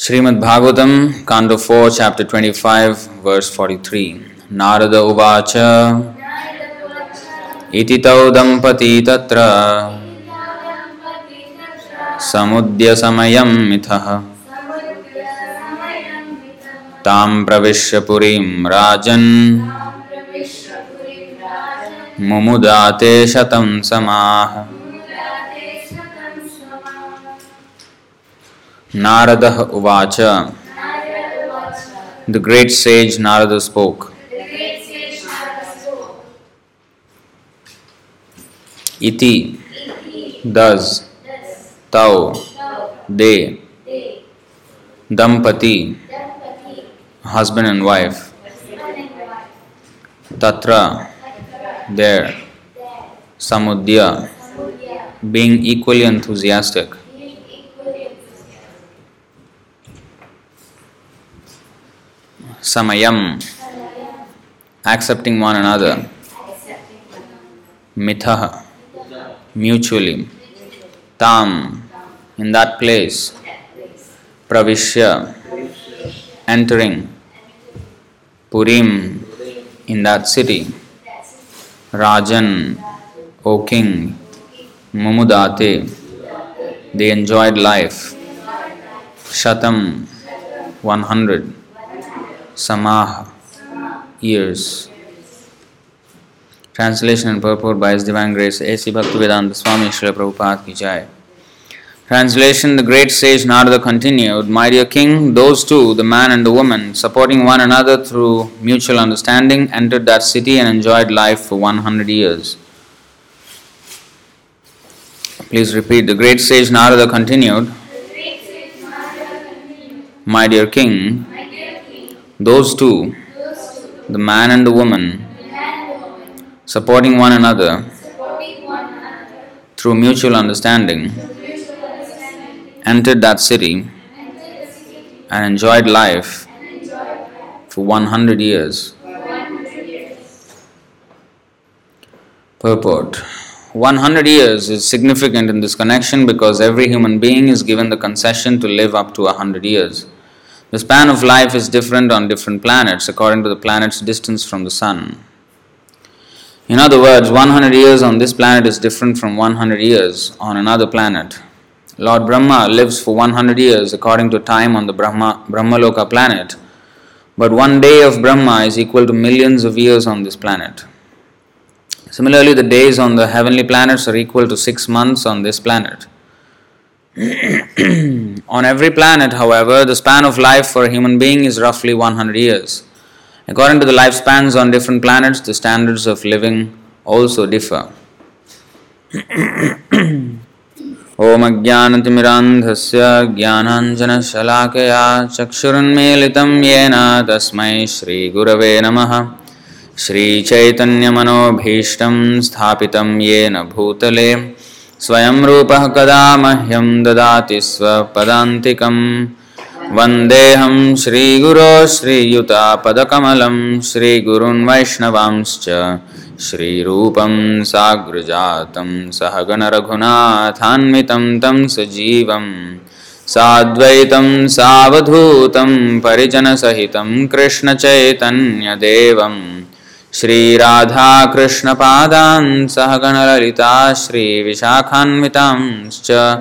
4, Chapter 25, verse 43. Narada Uvacha Iti tau dampati tatra samudya samayam mithah तां प्रविश्य पुरीं राजन्। मुमुदाते शतं समाः नारदः उवाच The great sage Narada spoke. Iti, thus, tau, they, dampati, husband and wife, tatra, there, samudya, being equally enthusiastic, samayam, accepting one another, mitha, mutually, tam, in that place, pravishya, entering, purim, in that city, rajan, O king, mumudate, they enjoyed life, shatam, 100, samah, years. Translation and purport by His Divine Grace A.C. Bhaktivedanta Swami Srila Prabhupada Ki Jai. Translation The great sage Narada continued, My dear king, those two, the man and the woman, supporting one another through mutual understanding, entered that city and enjoyed life for 100 years. Please repeat. The great sage Narada continued, My dear king, those two, the man and the woman, supporting one another through mutual understanding, entered that city and enjoyed life for 100 years. Purport 100 years is significant in this connection because every human being is given the concession to live up to 100 years. The span of life is different on different planets according to the planet's distance from the sun. In other words, 100 years on this planet is different from 100 years on another planet. Lord Brahma lives for 100 years according to time on the Brahma, Brahmaloka planet, but one day of Brahma is equal to millions of years on this planet. Similarly, the days on the heavenly planets are equal to six months on this planet. on every planet, however, the span of life for a human being is roughly 100 years. According to the lifespans on different planets, the standards of living also differ. ॐ अज्ञानतिमिरान्धस्य ज्ञानाञ्जनशलाकया चक्षुरुन्मीलितं येन तस्मै श्रीगुरवे नमः श्रीचैतन्यमनोभीष्टं स्थापितं येन भूतले स्वयं रूपः कदा मह्यं ददाति स्वपदान्तिकं वन्देऽहं श्रीगुरो श्रीयुतापदकमलं श्रीगुरुन् वैष्णवांश्च श्रीरूपं साग्रजातं सहगणरघुनाथान्वितं तं सजीवं साद्वैतं सावधूतं परिजनसहितं कृष्णचैतन्यदेवं श्रीराधाकृष्णपादान् सहगणललिता श्रीविशाखान्वितांश्च।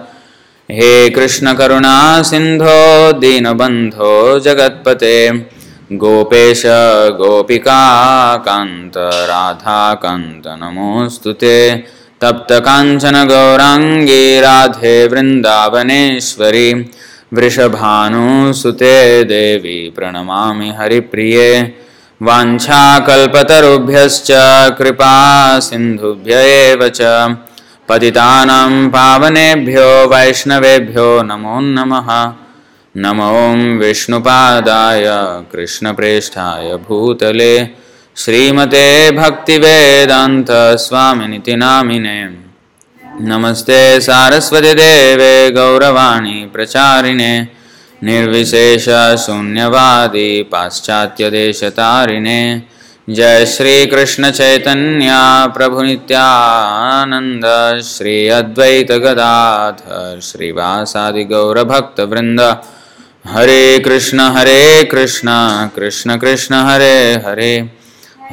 हे कृष्णकरुणा सिन्धो दीनबन्धो जगत्पते। गोपेश गोपिकान्त राधाकान्त नमोऽस्तु ते। तप्तकाञ्चनगौराङ्गी राधे वृन्दावनेश्वरी। वृषभानुसुते देवी प्रणमामि हरिप्रिये वाञ्छाकल्पतरुभ्यश्च कृपा सिन्धुभ्य एव च। पतितानां पावनेभ्यो वैष्णवेभ्यो नमो नमः। नमो विष्णुपादाय कृष्णप्रेष्ठाय भूतले। श्रीमते भक्तिवेदान्तस्वामिनिति नामिने। नमस्ते सारस्वतीदेवे गौरवाणी प्रचारिणे निर्विशेषशून्यवादी पाश्चात्यदेशतारिणे। जय श्री श्रीकृष्णचैतन्या प्रभुनित्यानन्द श्री अद्वैतगदाधर श्रीवासादिगौरभक्तवृन्द हरे कृष्ण हरे कृष्ण कृष्ण कृष्ण, हरे हरे।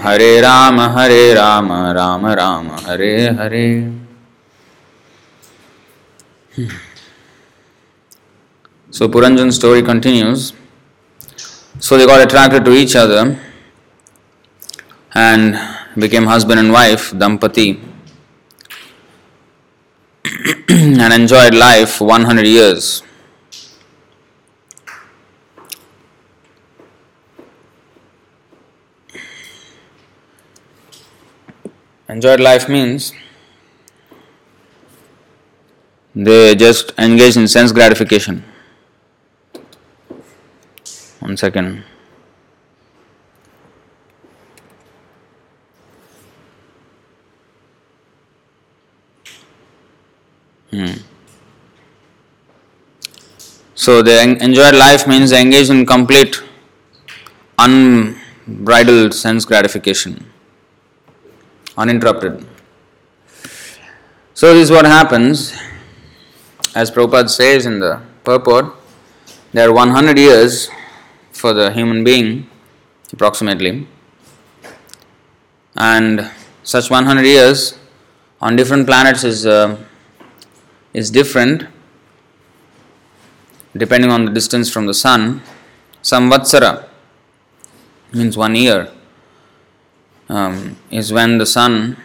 हरे राम हरे Ram Ram Ram, Hare Hare. So Puranjan's story continues. So they got attracted to each other and became husband and wife, Dampati, and enjoyed life for 100 years. Enjoyed life means they just engage in sense gratification. One second. Hmm. So they enjoy life means they engage in complete unbridled sense gratification, uninterrupted. So this is what happens, as Prabhupada says in the purport, there are 100 years for the human being, approximately, and such 100 years on different planets is uh, is different depending on the distance from the sun. Samvatsara means one year um, is when the sun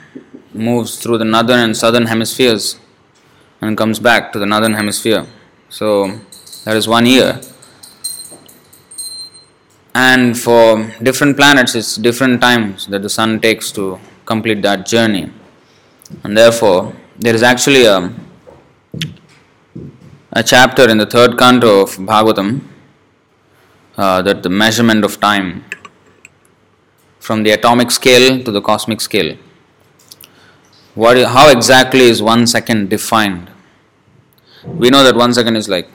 moves through the northern and southern hemispheres and comes back to the northern hemisphere. So that is one year. And for different planets, it's different times that the sun takes to complete that journey. And therefore, there is actually a a chapter in the third canto of Bhagavatam uh, that the measurement of time from the atomic scale to the cosmic scale. What, how exactly is one second defined? We know that one second is like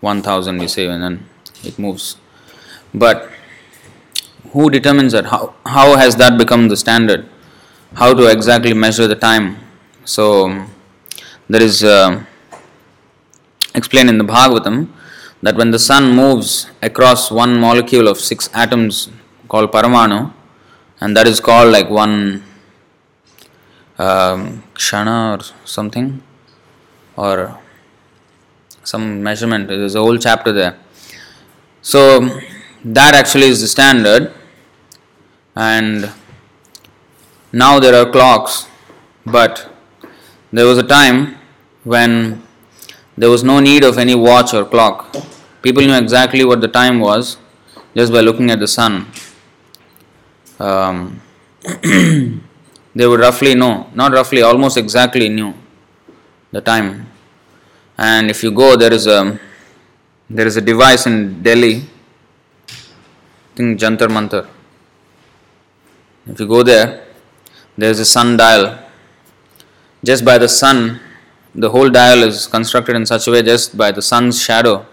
1000, we say, and then it moves. But who determines that? How, how has that become the standard? How to exactly measure the time? So, there is. Uh, explained in the Bhagavatam that when the sun moves across one molecule of six atoms called Paramanu, and that is called like one um, Kshana or something, or some measurement, there's a whole chapter there. So, that actually is the standard, and now there are clocks, but there was a time when there was no need of any watch or clock. People knew exactly what the time was just by looking at the sun. Um, they would roughly know, not roughly, almost exactly knew the time. And if you go, there is a there is a device in Delhi. Think Jantar Mantar. If you go there, there is a sun dial. Just by the sun, the whole dial is constructed in such a way just by the sun's shadow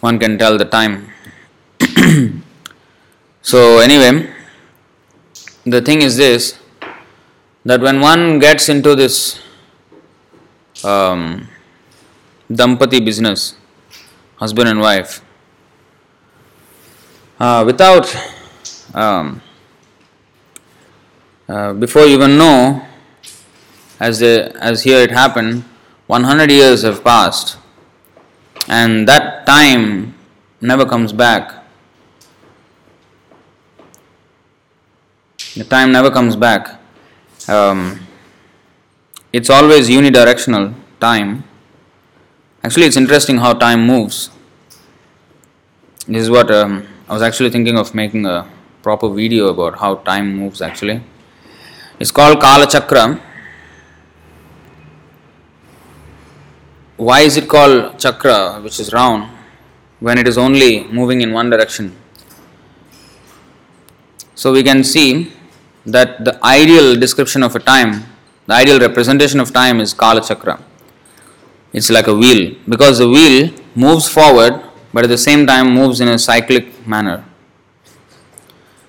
one can tell the time so anyway the thing is this that when one gets into this um, dampati business husband and wife uh, without um, uh, before you even know as, the, as here it happened, 100 years have passed, and that time never comes back. The time never comes back. Um, it's always unidirectional time. Actually, it's interesting how time moves. This is what um, I was actually thinking of making a proper video about how time moves actually. It's called Kala Chakra why is it called chakra, which is round, when it is only moving in one direction? So we can see that the ideal description of a time, the ideal representation of time is Kala Chakra. It's like a wheel because the wheel moves forward but at the same time moves in a cyclic manner.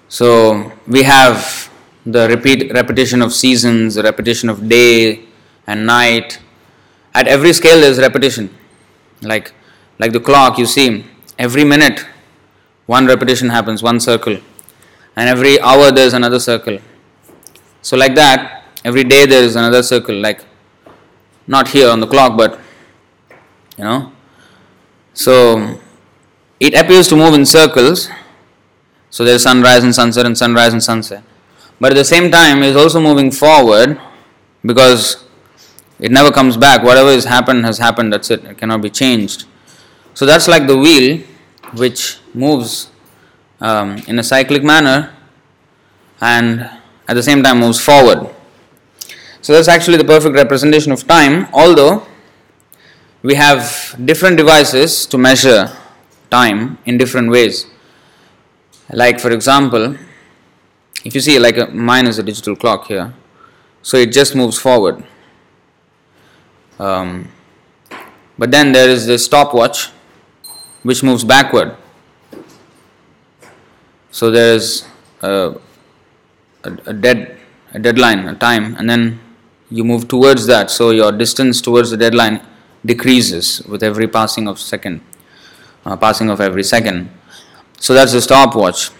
So we have the repeat repetition of seasons, the repetition of day and night, at every scale there's repetition like like the clock you see every minute one repetition happens, one circle, and every hour there's another circle. So, like that, every day there is another circle, like not here on the clock, but you know. So, it appears to move in circles. So, there's sunrise and sunset, and sunrise and sunset. But at the same time, it's also moving forward because it never comes back. Whatever has happened has happened, that's it, it cannot be changed. So, that's like the wheel which moves um, in a cyclic manner and at the same time moves forward. So that's actually the perfect representation of time, although we have different devices to measure time in different ways. Like, for example, if you see, like a, mine is a digital clock here, so it just moves forward. Um, but then there is the stopwatch which moves backward. So there is a, a, a, dead a deadline, a time, and then you move towards that. So your distance towards the deadline decreases with every passing of second, uh, passing of every second. So that's the stopwatch.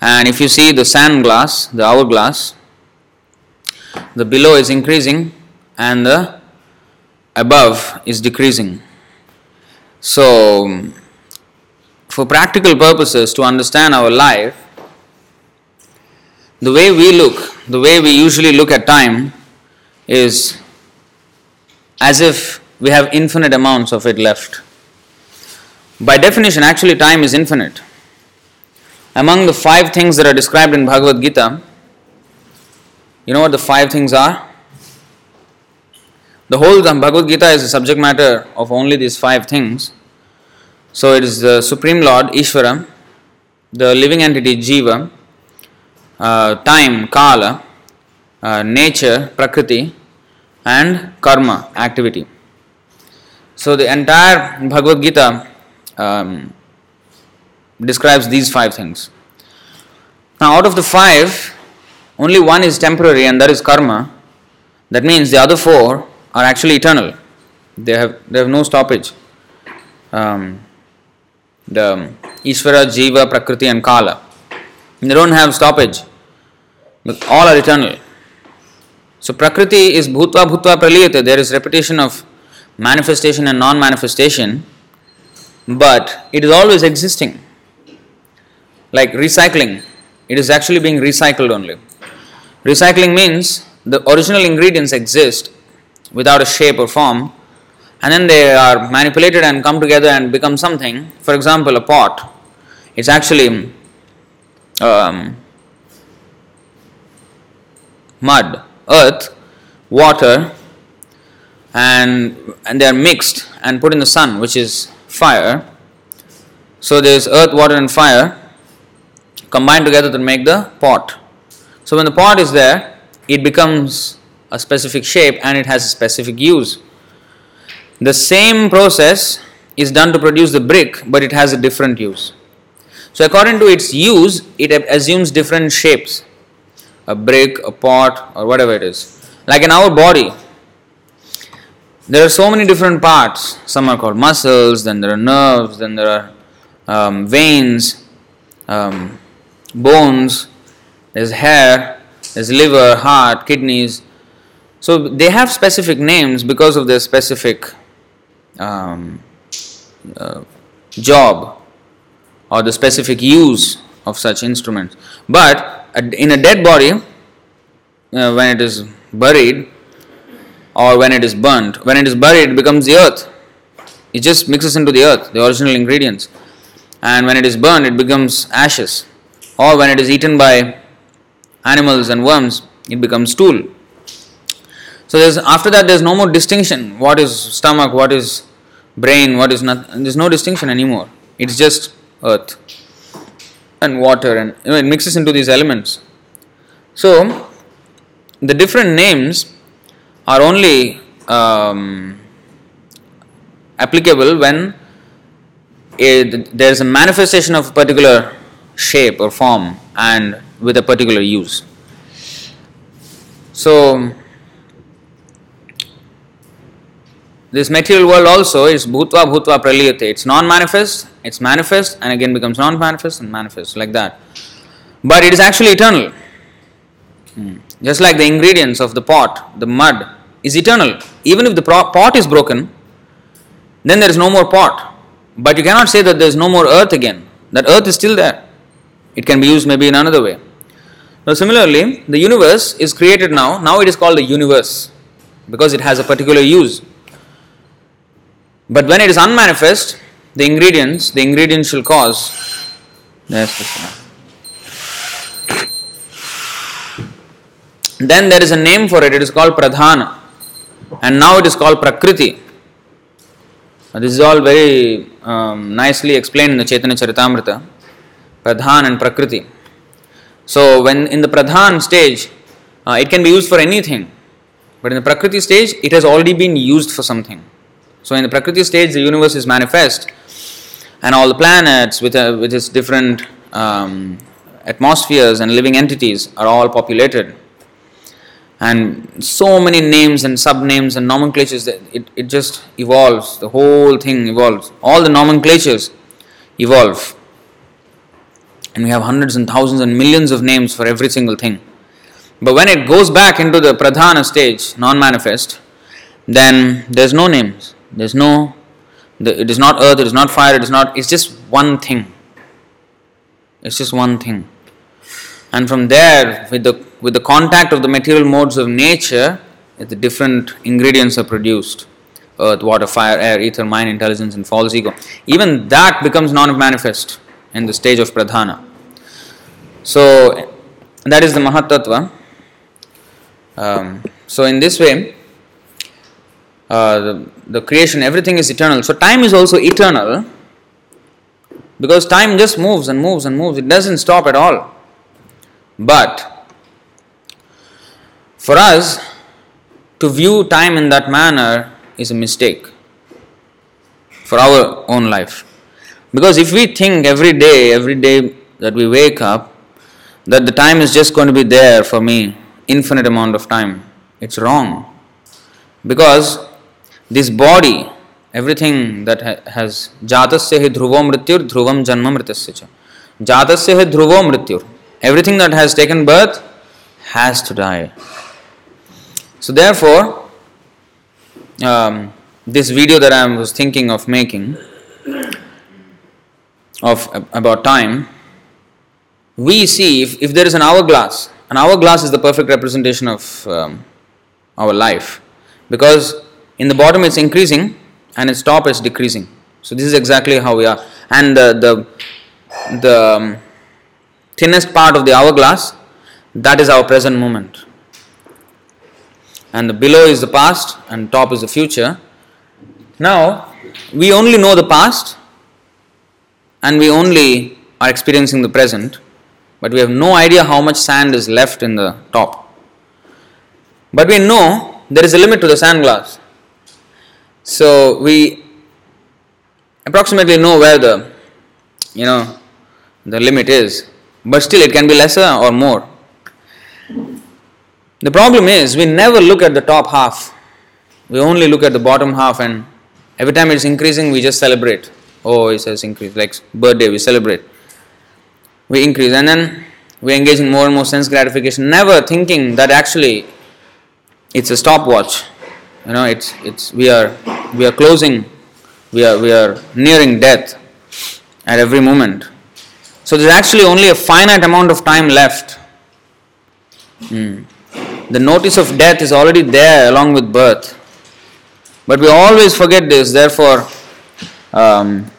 And if you see the sand glass, the hourglass, the below is increasing and the above is decreasing. So, for practical purposes, to understand our life, the way we look, the way we usually look at time, is as if we have infinite amounts of it left. By definition, actually, time is infinite. Among the five things that are described in Bhagavad Gita, you know what the five things are? The whole Bhagavad Gita is a subject matter of only these five things. So it is the Supreme Lord, Ishvara, the living entity, Jiva, uh, time, Kala, uh, nature, Prakriti, and karma, activity. So the entire Bhagavad Gita um, describes these five things. Now, out of the five, only one is temporary, and that is karma. That means the other four are actually eternal. They have they have no stoppage. Um, the Ishvara, Jiva, Prakriti, and Kala. They don't have stoppage. But all are eternal. So Prakriti is Bhutva Bhutva Praliyate. There is repetition of manifestation and non-manifestation, but it is always existing. Like recycling, it is actually being recycled only. Recycling means the original ingredients exist without a shape or form, and then they are manipulated and come together and become something. For example, a pot. It's actually um, mud, earth, water, and and they are mixed and put in the sun, which is fire. So there is earth, water, and fire combined together to make the pot. So when the pot is there, it becomes a specific shape and it has a specific use. The same process is done to produce the brick, but it has a different use. So, according to its use, it assumes different shapes a brick, a pot, or whatever it is. Like in our body, there are so many different parts. Some are called muscles, then there are nerves, then there are um, veins, um, bones, there's hair, there's liver, heart, kidneys, so they have specific names because of their specific um, uh, job or the specific use of such instruments. But in a dead body, uh, when it is buried or when it is burnt, when it is buried, it becomes the earth. It just mixes into the earth, the original ingredients. And when it is burned, it becomes ashes. Or when it is eaten by animals and worms, it becomes stool. So there's after that there's no more distinction. What is stomach? What is brain? What is not? There's no distinction anymore. It's just earth and water, and you know, it mixes into these elements. So the different names are only um, applicable when there is a manifestation of a particular shape or form and with a particular use. So this material world also is bhutva bhutva praliyate. It's non-manifest, it's manifest, and again becomes non-manifest and manifest like that. But it is actually eternal. Hmm. Just like the ingredients of the pot, the mud is eternal. Even if the pot is broken, then there is no more pot. But you cannot say that there is no more earth again. That earth is still there. It can be used maybe in another way. Now, similarly, the universe is created now. Now it is called the universe because it has a particular use. But when it is unmanifest, the ingredients, the ingredients shall cause. Yes, then there is a name for it, it is called Pradhana. And now it is called Prakriti. This is all very um, nicely explained in the Chaitanya Charitamrita. Pradhan and Prakriti. So, when in the Pradhan stage, uh, it can be used for anything. But in the Prakriti stage, it has already been used for something. So, in the Prakriti stage, the universe is manifest, and all the planets with, uh, with its different um, atmospheres and living entities are all populated. And so many names and sub names and nomenclatures that it, it just evolves, the whole thing evolves. All the nomenclatures evolve. And we have hundreds and thousands and millions of names for every single thing. But when it goes back into the pradhana stage, non manifest, then there's no names. There's no, it is not earth, it is not fire, it is not, it's just one thing. It's just one thing. And from there, with the, with the contact of the material modes of nature, the different ingredients are produced earth, water, fire, air, ether, mind, intelligence, and false ego. Even that becomes non manifest in the stage of pradhana. So, that is the Mahatattva. Um, so, in this way, uh, the, the creation, everything is eternal. So time is also eternal because time just moves and moves and moves. It doesn't stop at all. But for us to view time in that manner is a mistake for our own life. Because if we think every day, every day that we wake up, that the time is just going to be there for me, infinite amount of time, it's wrong. Because this body, everything that ha- has jatasya hi dhruvo mrityur dhruvam janma mritasya cha. Jatasya hi dhruvo mrityur. Everything that has taken birth has to die. So therefore, um, this video that I was thinking of making of about time, we see if, if there is an hourglass, an hourglass is the perfect representation of um, our life because in the bottom it's increasing and its top is decreasing. So this is exactly how we are. And the the, the um, thinnest part of the hourglass, that is our present moment. And below is the past and top is the future. Now we only know the past and we only are experiencing the present, but we have no idea how much sand is left in the top. But we know there is a limit to the sand glass. So we approximately know where the you know the limit is, but still it can be lesser or more. The problem is we never look at the top half. We only look at the bottom half and every time it's increasing we just celebrate. Oh it says increase like birthday we celebrate. We increase and then we engage in more and more sense gratification, never thinking that actually it's a stopwatch you know it's it's we are we are closing we are we are nearing death at every moment so there's actually only a finite amount of time left mm. the notice of death is already there along with birth but we always forget this therefore um,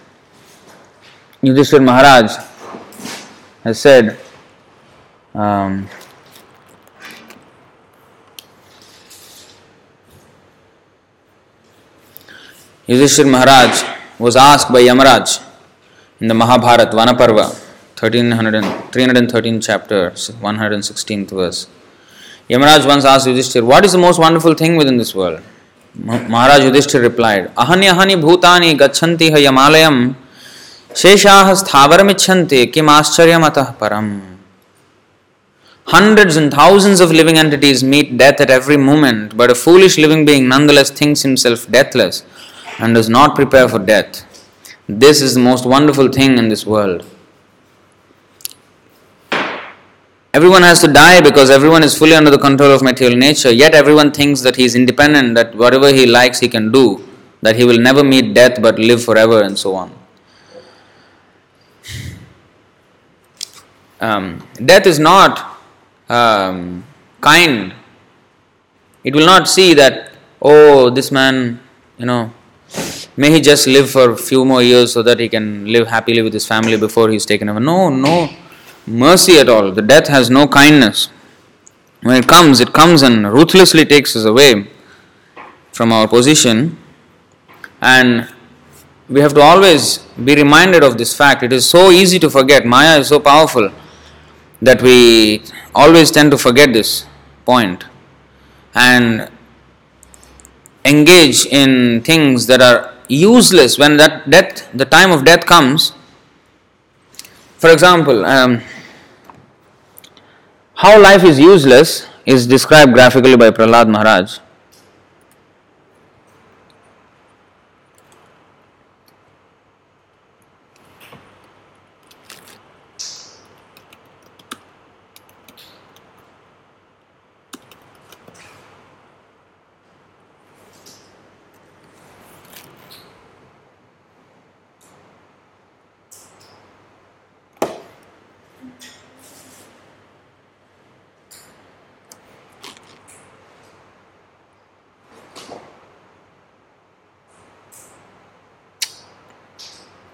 Yudhishthir Maharaj has said um, Yudhishthir Maharaj was asked by Yamaraj in the Mahabharat Vanaparva, 313 chapter, 116th verse. Yamaraj once asked Yudhishthir, What is the most wonderful thing within this world? Maharaj Yudhishthir replied, Ahani ahani bhutani gachanti ha yamalayam sheshah sthavaramichhanti kim ascharyamatah param. Hundreds and thousands of living entities meet death at every moment, but a foolish living being nonetheless thinks himself deathless and does not prepare for death. This is the most wonderful thing in this world. Everyone has to die because everyone is fully under the control of material nature, yet everyone thinks that he is independent, that whatever he likes he can do, that he will never meet death but live forever, and so on. Um, death is not um, kind. It will not see that, oh, this man, you know, may he just live for a few more years so that he can live happily with his family before he's taken away. No, no mercy at all. The death has no kindness. When it comes, it comes and ruthlessly takes us away from our position. And we have to always be reminded of this fact. It is so easy to forget. Maya is so powerful that we always tend to forget this point and engage in things that are useless when that death the time of death comes for example um, how life is useless is described graphically by Prahlad Maharaj.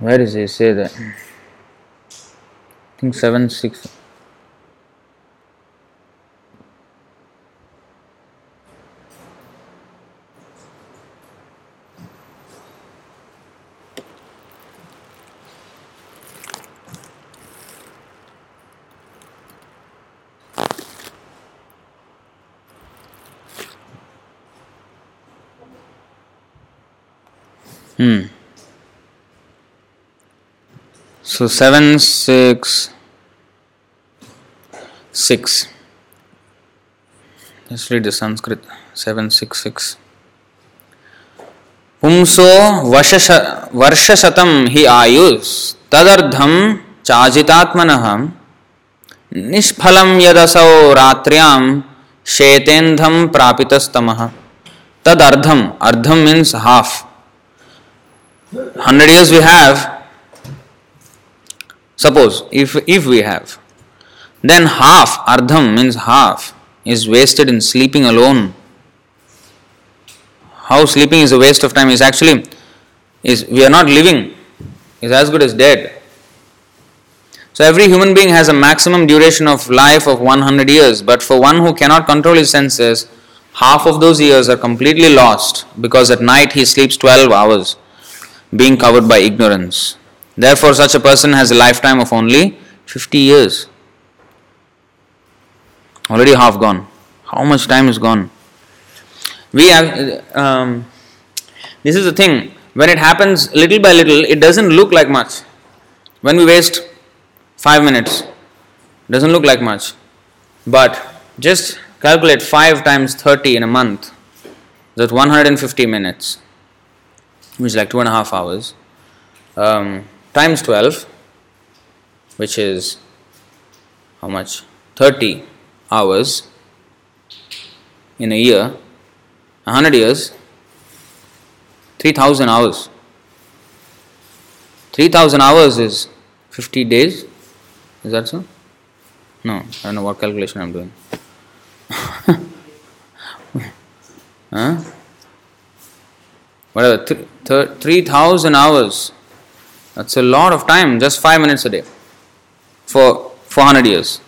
Where does he say that? I think 7 6. Hmm. So 7 6 6. Let's read the Sanskrit 766. पुंसो वर्ष वर्षशतं हि आयुस् तदर्धं चाजितात्मनः निष्फलं यदसौ रात्र्यां शेतेन्धं प्रापितस्तमः तदर्धम अर्धम means half hundred years we have Suppose if if we have, then half ardham means half is wasted in sleeping alone. How sleeping is a waste of time is actually is we are not living, is as good as dead. So every human being has a maximum duration of life of 100 years, but for one who cannot control his senses, half of those years are completely lost because at night he sleeps 12 hours, being covered by ignorance. Therefore, such a person has a lifetime of only 50 years. Already half gone. How much time is gone? We have, um, this is the thing, when it happens little by little, it doesn't look like much. When we waste 5 minutes, doesn't look like much. But just calculate 5 times 30 in a month, that's 150 minutes, which is like two and a half hours. Um, times 12 which is how much? 30 hours in a year. 100 years 3000 hours. 3000 hours is 50 days. Is that so? No i don't know what calculation i'm doing. Huh? whatever th- th- 3000 hours that's a lot of time, just five minutes a day for 400 years.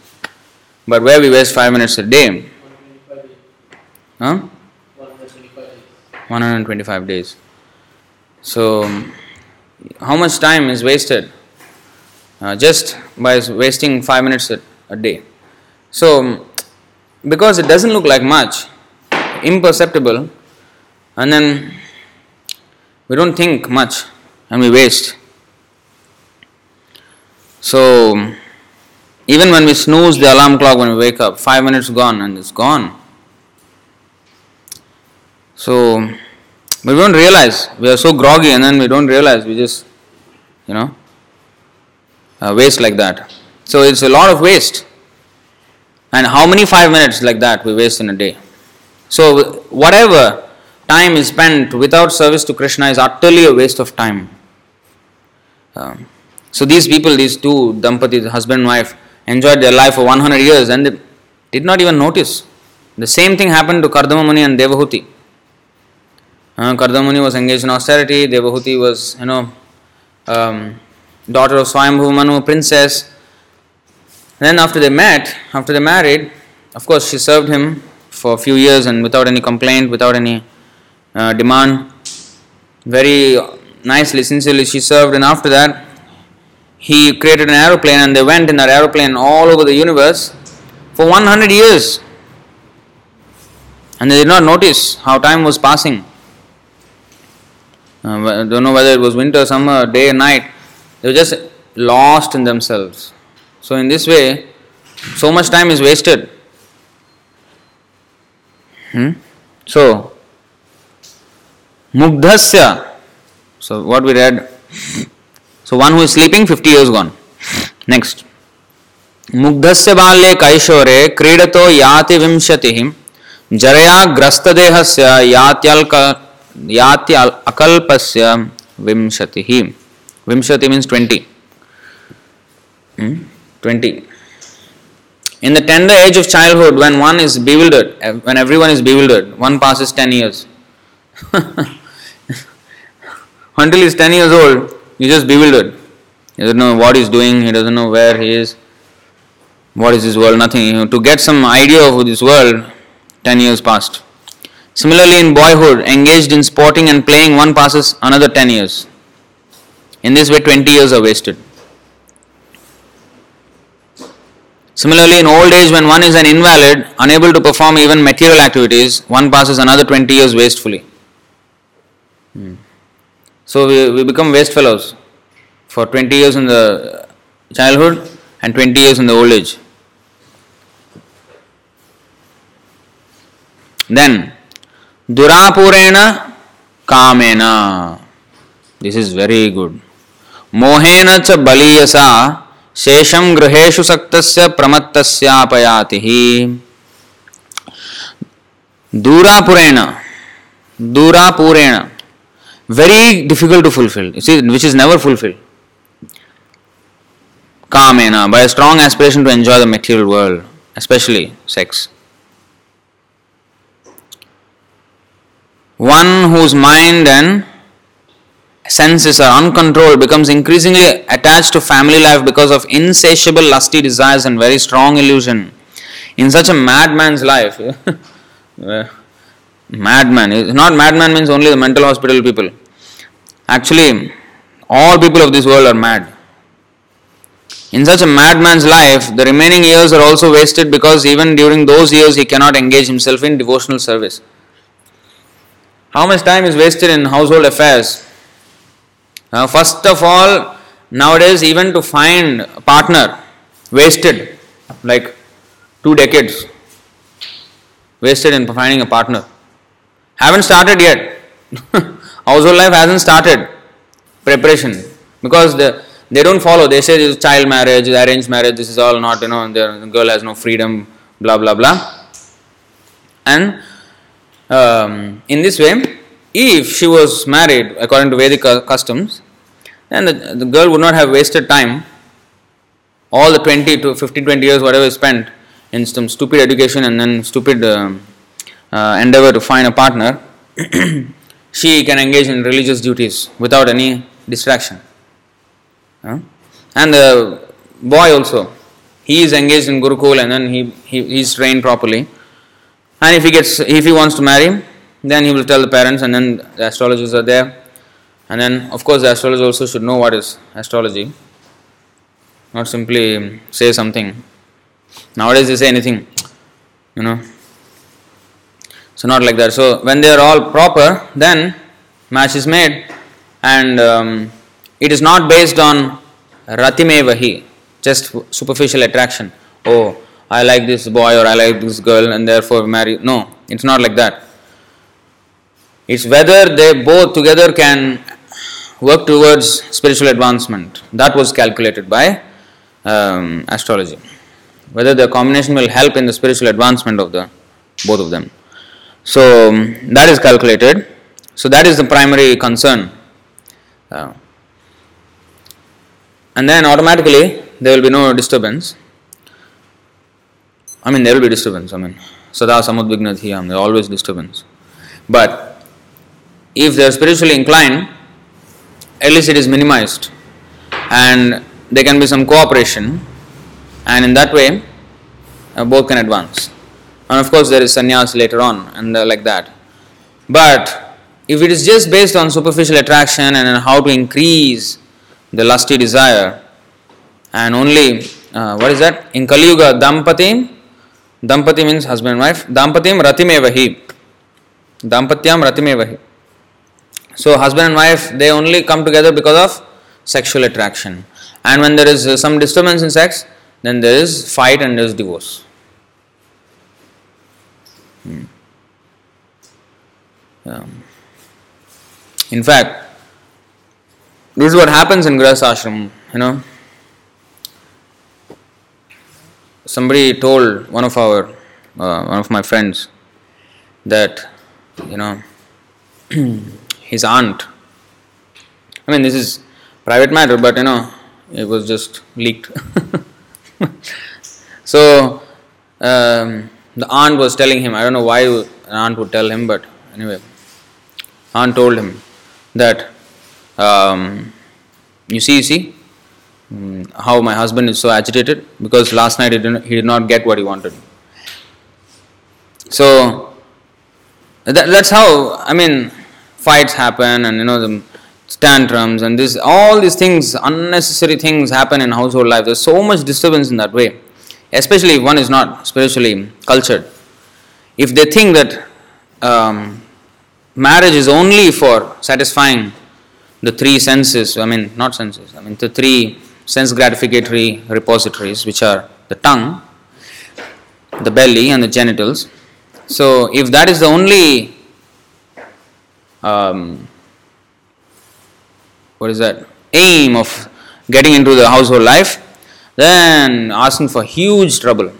But where we waste five minutes a day? Huh? 125 days. So, how much time is wasted uh, just by wasting five minutes a, a day? So, because it doesn't look like much, imperceptible, and then we don't think much and we waste. So, even when we snooze the alarm clock when we wake up, five minutes gone and it's gone. So we don't realize we are so groggy and then we don't realize we just, you know, uh, waste like that. So it's a lot of waste. And how many five minutes like that we waste in a day? So whatever time is spent without service to Krishna is utterly a waste of time. Um, so these people, these two Dampati, husband and wife, enjoyed their life for 100 years and they did not even notice. The same thing happened to Kardamamuni and Devahuti. Uh, Kardamamuni was engaged in austerity, Devahuti was, you know, um, daughter of Swayambhu Manu, princess. Then after they met, after they married, of course she served him for a few years and without any complaint, without any uh, demand. Very nicely, sincerely she served and after that he created an aeroplane and they went in that aeroplane all over the universe for 100 years. And they did not notice how time was passing. Uh, don't know whether it was winter, summer, day, night. They were just lost in themselves. So, in this way, so much time is wasted. Hmm? So, Mugdhasya. So, what we read. So, one who is sleeping, 50 years gone. Next. मुग्धस्य बाल्ये कैशोरे क्रीडतो याति विंशतिः जरया ग्रस्तदेहस्य यात्यल्क याति अकल्पस्य विंशतिः विंशति 20 hmm? 20 in the tender age of childhood when one is bewildered when everyone is bewildered one passes 10 years until he's 10 years old he's just bewildered he doesn't know what he's doing he doesn't know where he is what is this world nothing to get some idea of this world 10 years passed Similarly, in boyhood, engaged in sporting and playing, one passes another 10 years. In this way, 20 years are wasted. Similarly, in old age, when one is an invalid, unable to perform even material activities, one passes another 20 years wastefully. Hmm. So, we, we become waste fellows for 20 years in the childhood and 20 years in the old age. Then, दुरापुरेण कामेन this is very good मोहेन च बलीयसा शेषम गृहेषु सक्तस्य प्रमत्तस्यापयाति दूरापुरेण दूरापुरेण very difficult to fulfill. You see which is never fulfilled. Kamena by a strong aspiration to enjoy the material world especially sex. One whose mind and senses are uncontrolled becomes increasingly attached to family life because of insatiable lusty desires and very strong illusion. In such a madman's life, madman, is not madman means only the mental hospital people. Actually, all people of this world are mad. In such a madman's life, the remaining years are also wasted because even during those years he cannot engage himself in devotional service. How much time is wasted in household affairs? Uh, first of all, nowadays, even to find a partner, wasted like two decades. Wasted in finding a partner. Haven't started yet. household life hasn't started. Preparation. Because the, they don't follow. They say this is child marriage, arranged marriage, this is all not, you know, the girl has no freedom, blah, blah, blah. And um, in this way, if she was married according to Vedic customs, then the, the girl would not have wasted time, all the 20 to 15, 20 years, whatever is spent in some stupid education and then stupid uh, uh, endeavor to find a partner, she can engage in religious duties without any distraction. And the boy also, he is engaged in Gurukul and then he, he, trained properly and if he gets, if he wants to marry, then he will tell the parents, and then the astrologers are there. And then, of course, the astrologer also should know what is astrology, not simply say something. Nowadays, they say anything, you know. So, not like that. So, when they are all proper, then match is made, and um, it is not based on ratimevahi. just superficial attraction. Oh, I like this boy or I like this girl and therefore marry. No, it's not like that. It's whether they both together can work towards spiritual advancement. That was calculated by um, astrology. Whether the combination will help in the spiritual advancement of the both of them. So um, that is calculated. So that is the primary concern. Uh, and then automatically there will be no disturbance. I mean, there will be disturbance. I mean, sada samudvigna dhiyam, there always disturbance. But if they are spiritually inclined, at least it is minimized, and there can be some cooperation, and in that way, uh, both can advance. And of course, there is sannyas later on, and uh, like that. But if it is just based on superficial attraction and how to increase the lusty desire, and only uh, what is that? In Kali Yuga, Dampatim, Dampati means husband and wife, Dampatim Ratimevahi, Dampatyam Ratimevahi. So, husband and wife they only come together because of sexual attraction, and when there is uh, some disturbance in sex, then there is fight and there is divorce. Um, in fact, this is what happens in Grihastha ashram, you know. Somebody told one of our, uh, one of my friends that, you know, his aunt, I mean, this is private matter, but you know, it was just leaked. so, um, the aunt was telling him, I don't know why an aunt would tell him, but anyway, aunt told him that um, you see, you see mm, how my husband is so agitated because last night he did, not, he did not get what he wanted. So that, that's how I mean fights happen and you know the tantrums and this all these things unnecessary things happen in household life. There's so much disturbance in that way, especially if one is not spiritually cultured. If they think that um, marriage is only for satisfying the three senses, I mean, not senses, I mean, the three sense gratificatory repositories, which are the tongue, the belly, and the genitals. So, if that is the only, um, what is that, aim of getting into the household life, then asking for huge trouble.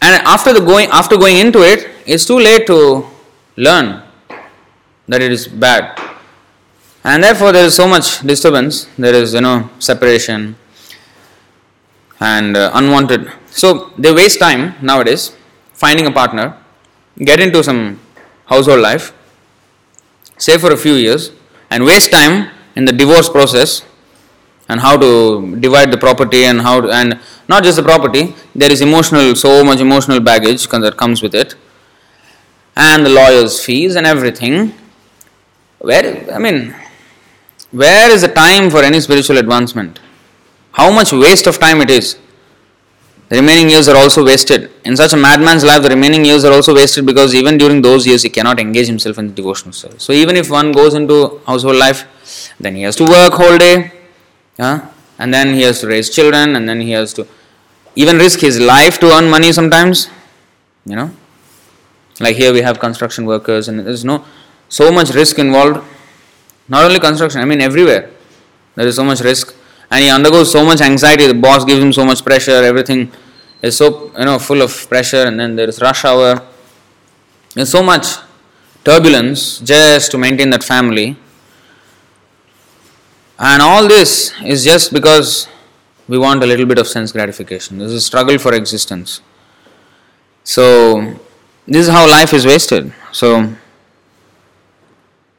And after the going, after going into it, it's too late to learn that it is bad. And therefore, there is so much disturbance. There is, you know, separation and uh, unwanted. So they waste time nowadays finding a partner, get into some household life, say for a few years, and waste time in the divorce process and how to divide the property and how to, and not just the property. There is emotional, so much emotional baggage that comes with it, and the lawyer's fees and everything where, I mean, where is the time for any spiritual advancement? How much waste of time it is? The remaining years are also wasted. In such a madman's life, the remaining years are also wasted because even during those years, he cannot engage himself in the devotional service. So, even if one goes into household life, then he has to work whole day, yeah? and then he has to raise children, and then he has to even risk his life to earn money sometimes. You know, like here we have construction workers, and there's no so much risk involved. Not only construction, I mean everywhere. There is so much risk, and he undergoes so much anxiety. The boss gives him so much pressure. Everything is so you know full of pressure, and then there is rush hour. There's so much turbulence just to maintain that family, and all this is just because we want a little bit of sense gratification. This is a struggle for existence. So this is how life is wasted. So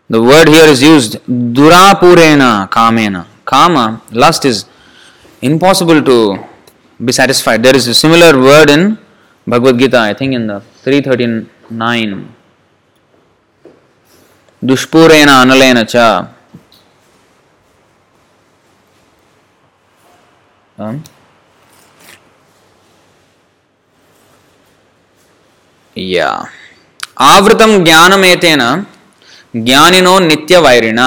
the word here is used durapurena kamena. Kama, lust is impossible to be satisfied. There is a similar word in Bhagavad Gita, I think in the 339. Dushpurena analena cha. యా ఆవృతం జ్ఞానమేతేన జ్ఞానినో నిత్యవైరిణ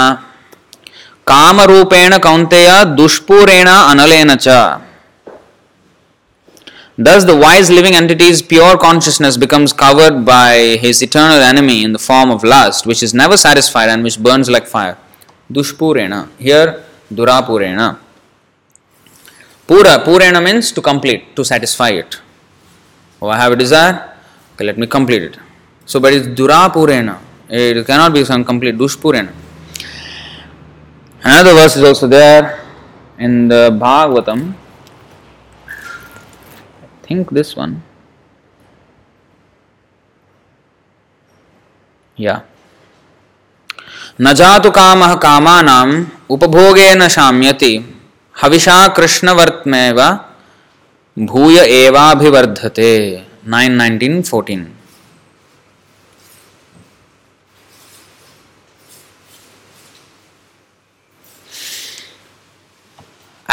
కామరూపేణ కౌంతేయ దుష్పూరేణ అనలేన చ Thus, the wise living entity's pure consciousness becomes covered by his eternal enemy in the form of lust, which is never satisfied and which burns like fire. Dushpurena. Here, Durapurena. Pura, Purena means to complete, to satisfy it. Oh, I have a desire, okay, let me complete it. So, but it's Durapurena. It cannot be some complete Dushpurena. Another verse is also there in the Bhagavatam. I think this one. Yeah. न जातु कामः कामानाम् उपभोगेन शाम्यति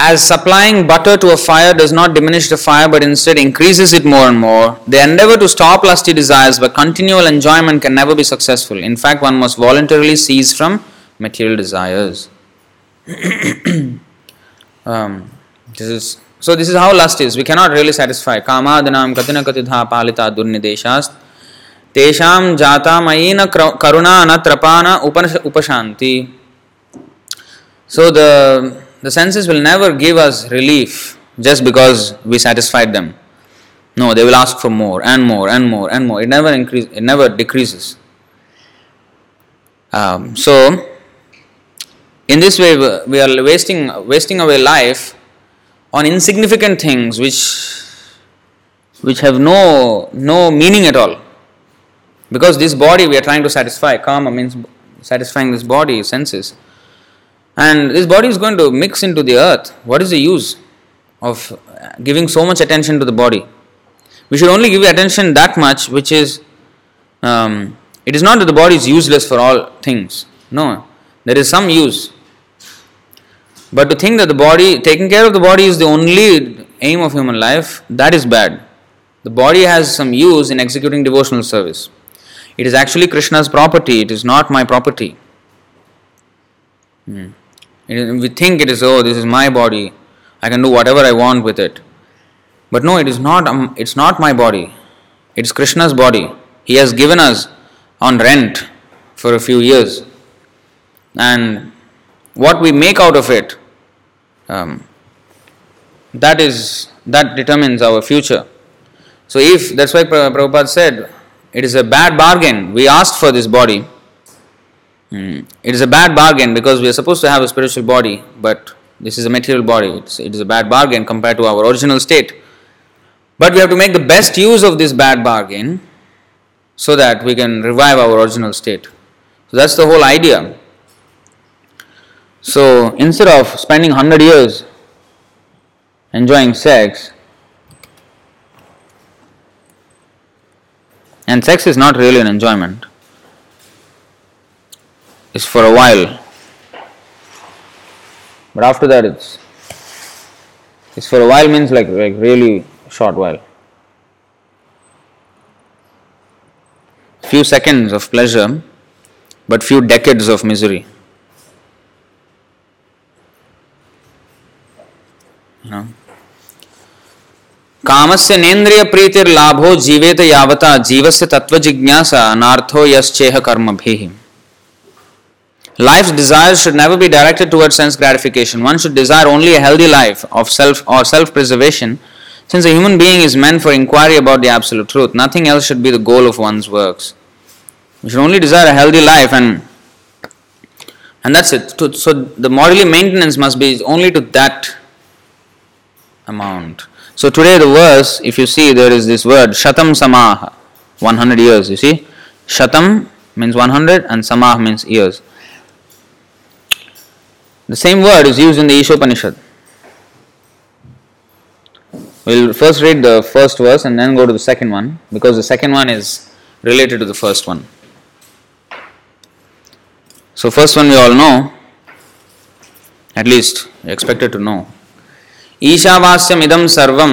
as supplying butter to a fire does not diminish the fire but instead increases it more and more, the endeavor to stop lusty desires by continual enjoyment can never be successful. In fact, one must voluntarily cease from material desires. um, this is so. This is how lust is. We cannot really satisfy. Kamadhanam katina katidha palita durnideshast tesham jata mayina karuna anatrapana upashanti. So the the senses will never give us relief just because we satisfied them. No, they will ask for more and more and more and more. It never increase. It never decreases. Um, so, in this way, we are wasting wasting away life on insignificant things which which have no no meaning at all. Because this body we are trying to satisfy. karma means satisfying this body, senses and this body is going to mix into the earth. What is the use of giving so much attention to the body? We should only give attention that much which is, um, it is not that the body is useless for all things. No, there is some use. But to think that the body, taking care of the body is the only aim of human life, that is bad. The body has some use in executing devotional service. It is actually Krishna's property, it is not my property. Hmm. We think it is, oh, this is my body, I can do whatever I want with it. But no, it is not, um, it's not my body, it's Krishna's body. He has given us on rent for a few years. And what we make out of it, um, that is that determines our future. So if that's why Prabhupada said it is a bad bargain. We asked for this body, Mm. It is a bad bargain because we are supposed to have a spiritual body, but this is a material body. It's, it is a bad bargain compared to our original state. But we have to make the best use of this bad bargain so that we can revive our original state. So that's the whole idea. So instead of spending 100 years enjoying sex, and sex is not really an enjoyment it's for a while. But after that it's it's for a while means like like really short while. Few seconds of pleasure, but few decades of misery. You know? कामस्य नेन्द्रिय प्रीतिर लाभो जीवेत यावता जीवस्य तत्व जिज्ञासा अनार्थो यश्चेह कर्म भी Life's desires should never be directed towards sense gratification. One should desire only a healthy life of self or self-preservation. Since a human being is meant for inquiry about the absolute truth, nothing else should be the goal of one's works. We should only desire a healthy life and and that's it. So the morally maintenance must be only to that amount. So today the verse, if you see, there is this word shatam samaha, 100 years. You see, shatam means 100 and samah means years. The same word is used in the Ishopanishad. We'll first read the first verse and then go to the second one because the second one is related to the first one. So, first one we all know, at least expected to know. ईशावास्यम इदम सर्वम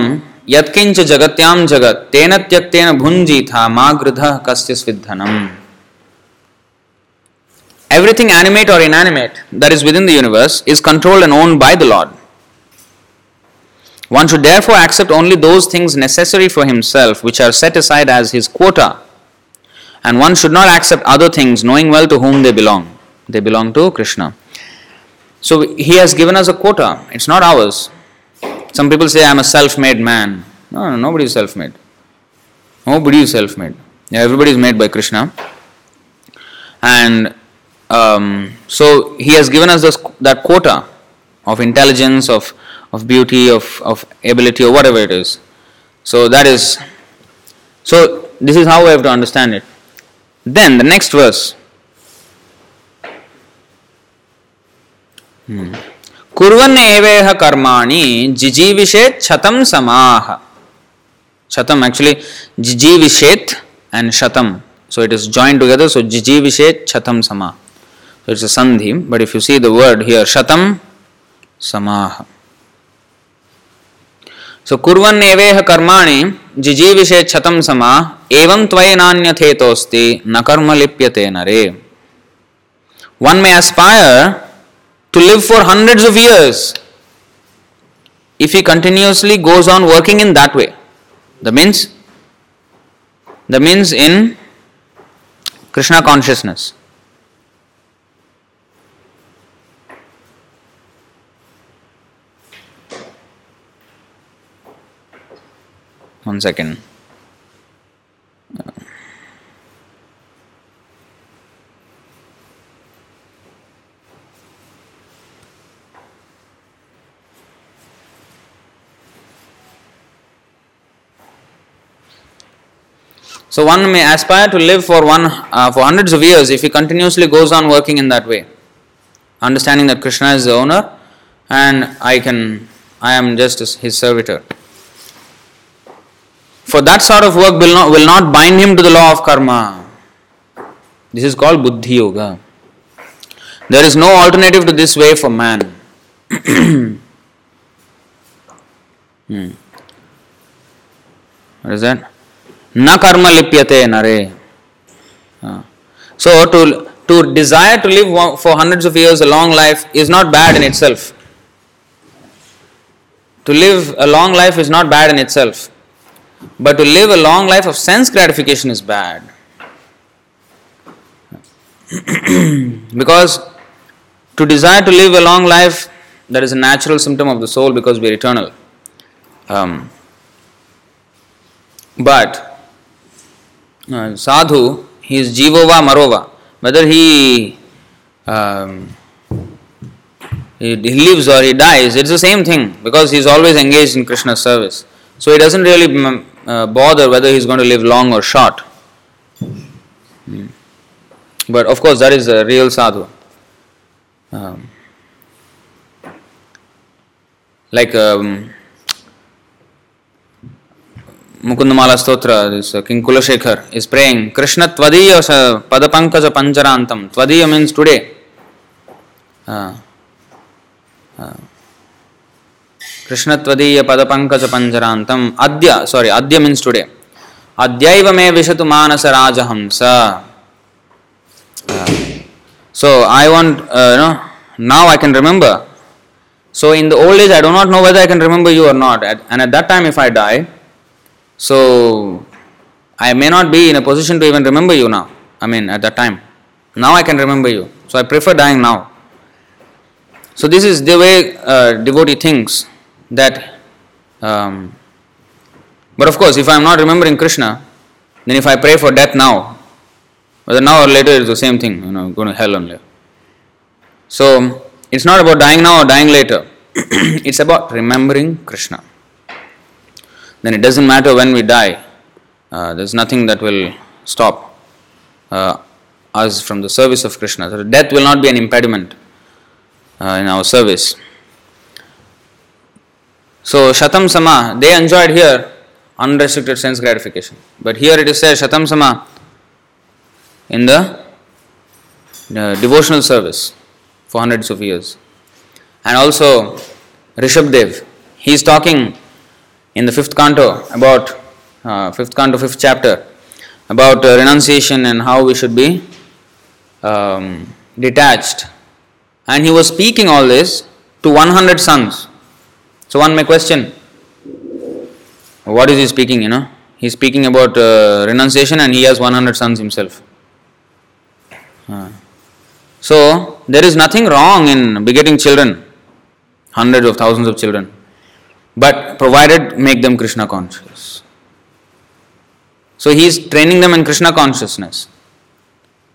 यत्किंच जगत्याम जगत तेन त्यक्तेन भुंजी था मागृध कस्य स्विधनम everything animate or inanimate that is within the universe is controlled and owned by the Lord. One should therefore accept only those things necessary for himself which are set aside as his quota, and one should not accept other things knowing well to whom they belong. They belong to Krishna. So he has given us a quota, it's not ours. Some people say, I'm a self made man. No, no, nobody is self made. Nobody is self made. Everybody is made by Krishna. And um, so he has given us this, that quota of intelligence, of, of beauty, of, of ability, or whatever it is. So that is, so this is how we have to understand it. Then the next verse. Hmm. कुरेह Karma जिजीविषेत शतम समाह। शतम actually जिजीविषेत and शतम। So it is joint together so जिजीविषेत शतम समाह। So it's a sandhi but if you see the word here शतम समाह। सो कुर्वन एवेह कर्माणि जिजीविषे छतम समा एवं त्वय नान्यथेतोस्ति न कर्म लिप्यते नरे one may aspire to live for hundreds of years if he continuously goes on working in that way. The means, the means in Krishna consciousness. One second. So one may aspire to live for one uh, for hundreds of years if he continuously goes on working in that way, understanding that Krishna is the owner, and I can I am just his servitor. For that sort of work will not will not bind him to the law of karma. This is called buddhi yoga. There is no alternative to this way for man. hmm. What is that? na karma lipyate nare. So to to desire to live for hundreds of years a long life is not bad in itself. To live a long life is not bad in itself, but to live a long life of sense gratification is bad. because to desire to live a long life, that is a natural symptom of the soul because we are eternal. Um, but uh, sadhu, he is jivova marova. Whether he, um, he, he lives or he dies, it's the same thing because he is always engaged in Krishna's service. So he doesn't really mm, uh, bother whether he's going to live long or short. Hmm. But of course, that is a real sadhu. Um, like um, Mukundamala Stotra king Kulashekhara is praying Krishna त्वदीय पद पंकज पंचरांतम त्वदीय means today Krishna त्वदीय पद पंकज पंचरांतम अद्य sorry अद्य मीन्स टुडे अद्यैव मे विशतु मानस राजहंस so I want no now I can remember so in the old age I don't know whether I can remember you or not and at that time if I die so I may not be in a position to even remember you now. I mean, at that time. Now I can remember you. So I prefer dying now. So this is the way uh, devotee thinks that. Um, but of course, if I am not remembering Krishna, then if I pray for death now, whether now or later it's the same thing. You know, going to hell only. So it's not about dying now or dying later. it's about remembering Krishna then it doesn't matter when we die. Uh, there's nothing that will stop uh, us from the service of Krishna. So death will not be an impediment uh, in our service. So Shatam Sama, they enjoyed here unrestricted sense gratification. But here it is said Shatam Sama in the devotional service for hundreds of years. And also Rishabdev, he is talking in the fifth canto about uh, fifth canto, fifth chapter about uh, renunciation and how we should be um, detached, and he was speaking all this to 100 sons. So one may question, what is he speaking, you know? He's speaking about uh, renunciation and he has 100 sons himself. Uh. So, there is nothing wrong in begetting children, hundreds of thousands of children, but provided make them Krishna conscious. So, he is training them in Krishna consciousness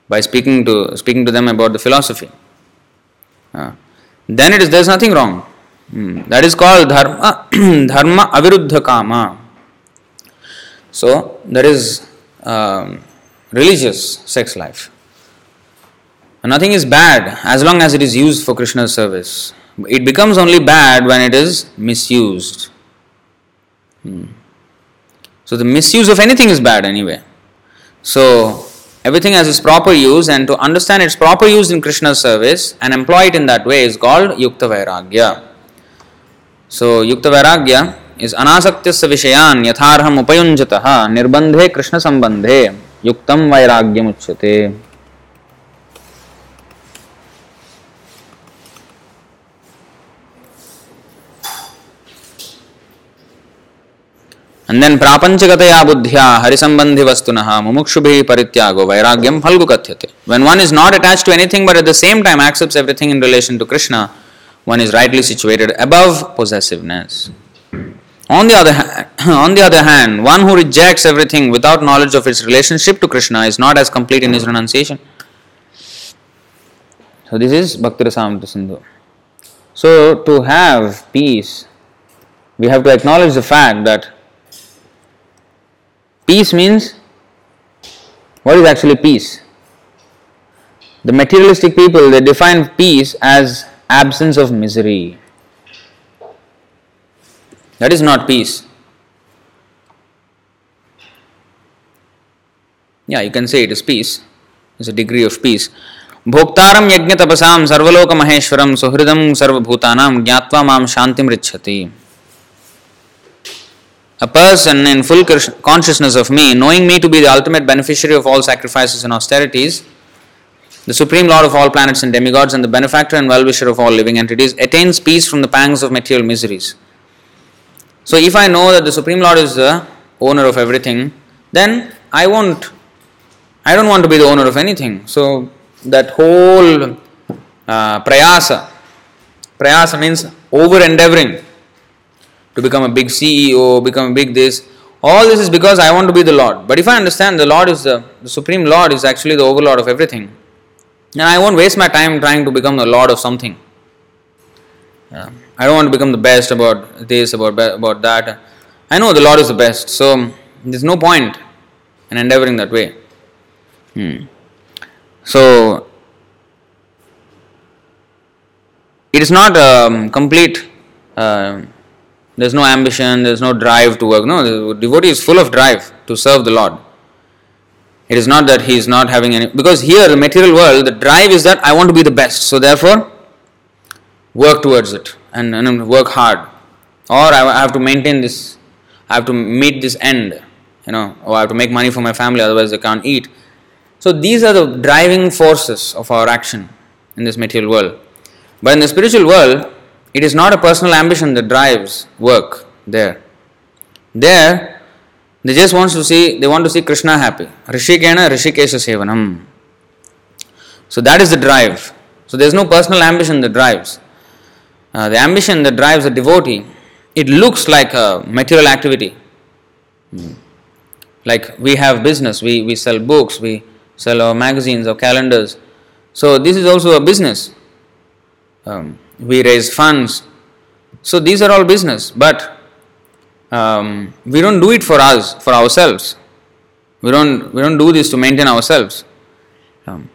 by speaking to speaking to them about the philosophy. Uh, then it is there is nothing wrong. Hmm. That is called dharma dharma aviruddha kama. So there is um, religious sex life. Nothing is bad as long as it is used for Krishna's service. It becomes only bad when it is misused. Hmm. So the misuse of anything is bad anyway. So everything has its proper use, and to understand its proper use in Krishna's service and employ it in that way is called Yukta Vairagya. So Yukta Vairagya is अनासक्त्यस्य विषयान् यथार्हम् उपयुञ्जतः निर्बन्धे कृष्णसम्बन्धे युक्तं वैराग्यमुच्यते And then प्रापंचिकतया बुद्धिया हरिसंबंधी वस्तुनः मुमुक्षुभिः परित्यागो वैराग्यम फल्गु कथ्यते When one is not attached to anything but at the same time accepts everything in relation to Krishna, one is rightly situated above possessiveness. On the other hand, on the other hand, one who rejects everything without knowledge of its relationship to Krishna is not as complete in his renunciation. So this is Bhakti Rasamrita Sindhu. So to have peace, we have to acknowledge the fact that peace means what is actually peace? The materialistic people they define peace as absence of misery. That is not peace. Yeah, you can say it is peace. It's a degree of peace. भोक्तारम यज्ञ तपसाम सर्वलोक महेश्वरम सुहृदम सर्वभूतानाम ज्ञात्वा माम शांतिम रिच्छति a person in full consciousness of me, knowing me to be the ultimate beneficiary of all sacrifices and austerities, the supreme lord of all planets and demigods, and the benefactor and well wisher of all living entities, attains peace from the pangs of material miseries. So if I know that the Supreme Lord is the owner of everything, then I won't, I don't want to be the owner of anything. So that whole uh, prayasa, prayasa means over endeavoring to become a big CEO, become a big this. All this is because I want to be the Lord. But if I understand the Lord is the, the Supreme Lord is actually the overlord of everything, then I won't waste my time trying to become the Lord of something. Yeah. I don't want to become the best about this, about about that. I know the Lord is the best, so there's no point in endeavoring that way. Hmm. So it is not um, complete. Uh, there's no ambition. There's no drive to work. No, the devotee is full of drive to serve the Lord. It is not that he is not having any because here the material world, the drive is that I want to be the best. So therefore, work towards it and, and work hard. Or I have to maintain this, I have to meet this end, you know, or I have to make money for my family, otherwise I can't eat. So these are the driving forces of our action in this material world. But in the spiritual world, it is not a personal ambition that drives work there. There, they just want to see they want to see Krishna happy. Rishikena Rishikesha Sevanam. So that is the drive. So there is no personal ambition that drives. Uh, the ambition that drives a devotee, it looks like a material activity. Hmm. Like we have business, we, we sell books, we sell our magazines or calendars. So this is also a business. Um, we raise funds. So these are all business, but um, we don't do it for us, for ourselves. We don't we don't do this to maintain ourselves. Um,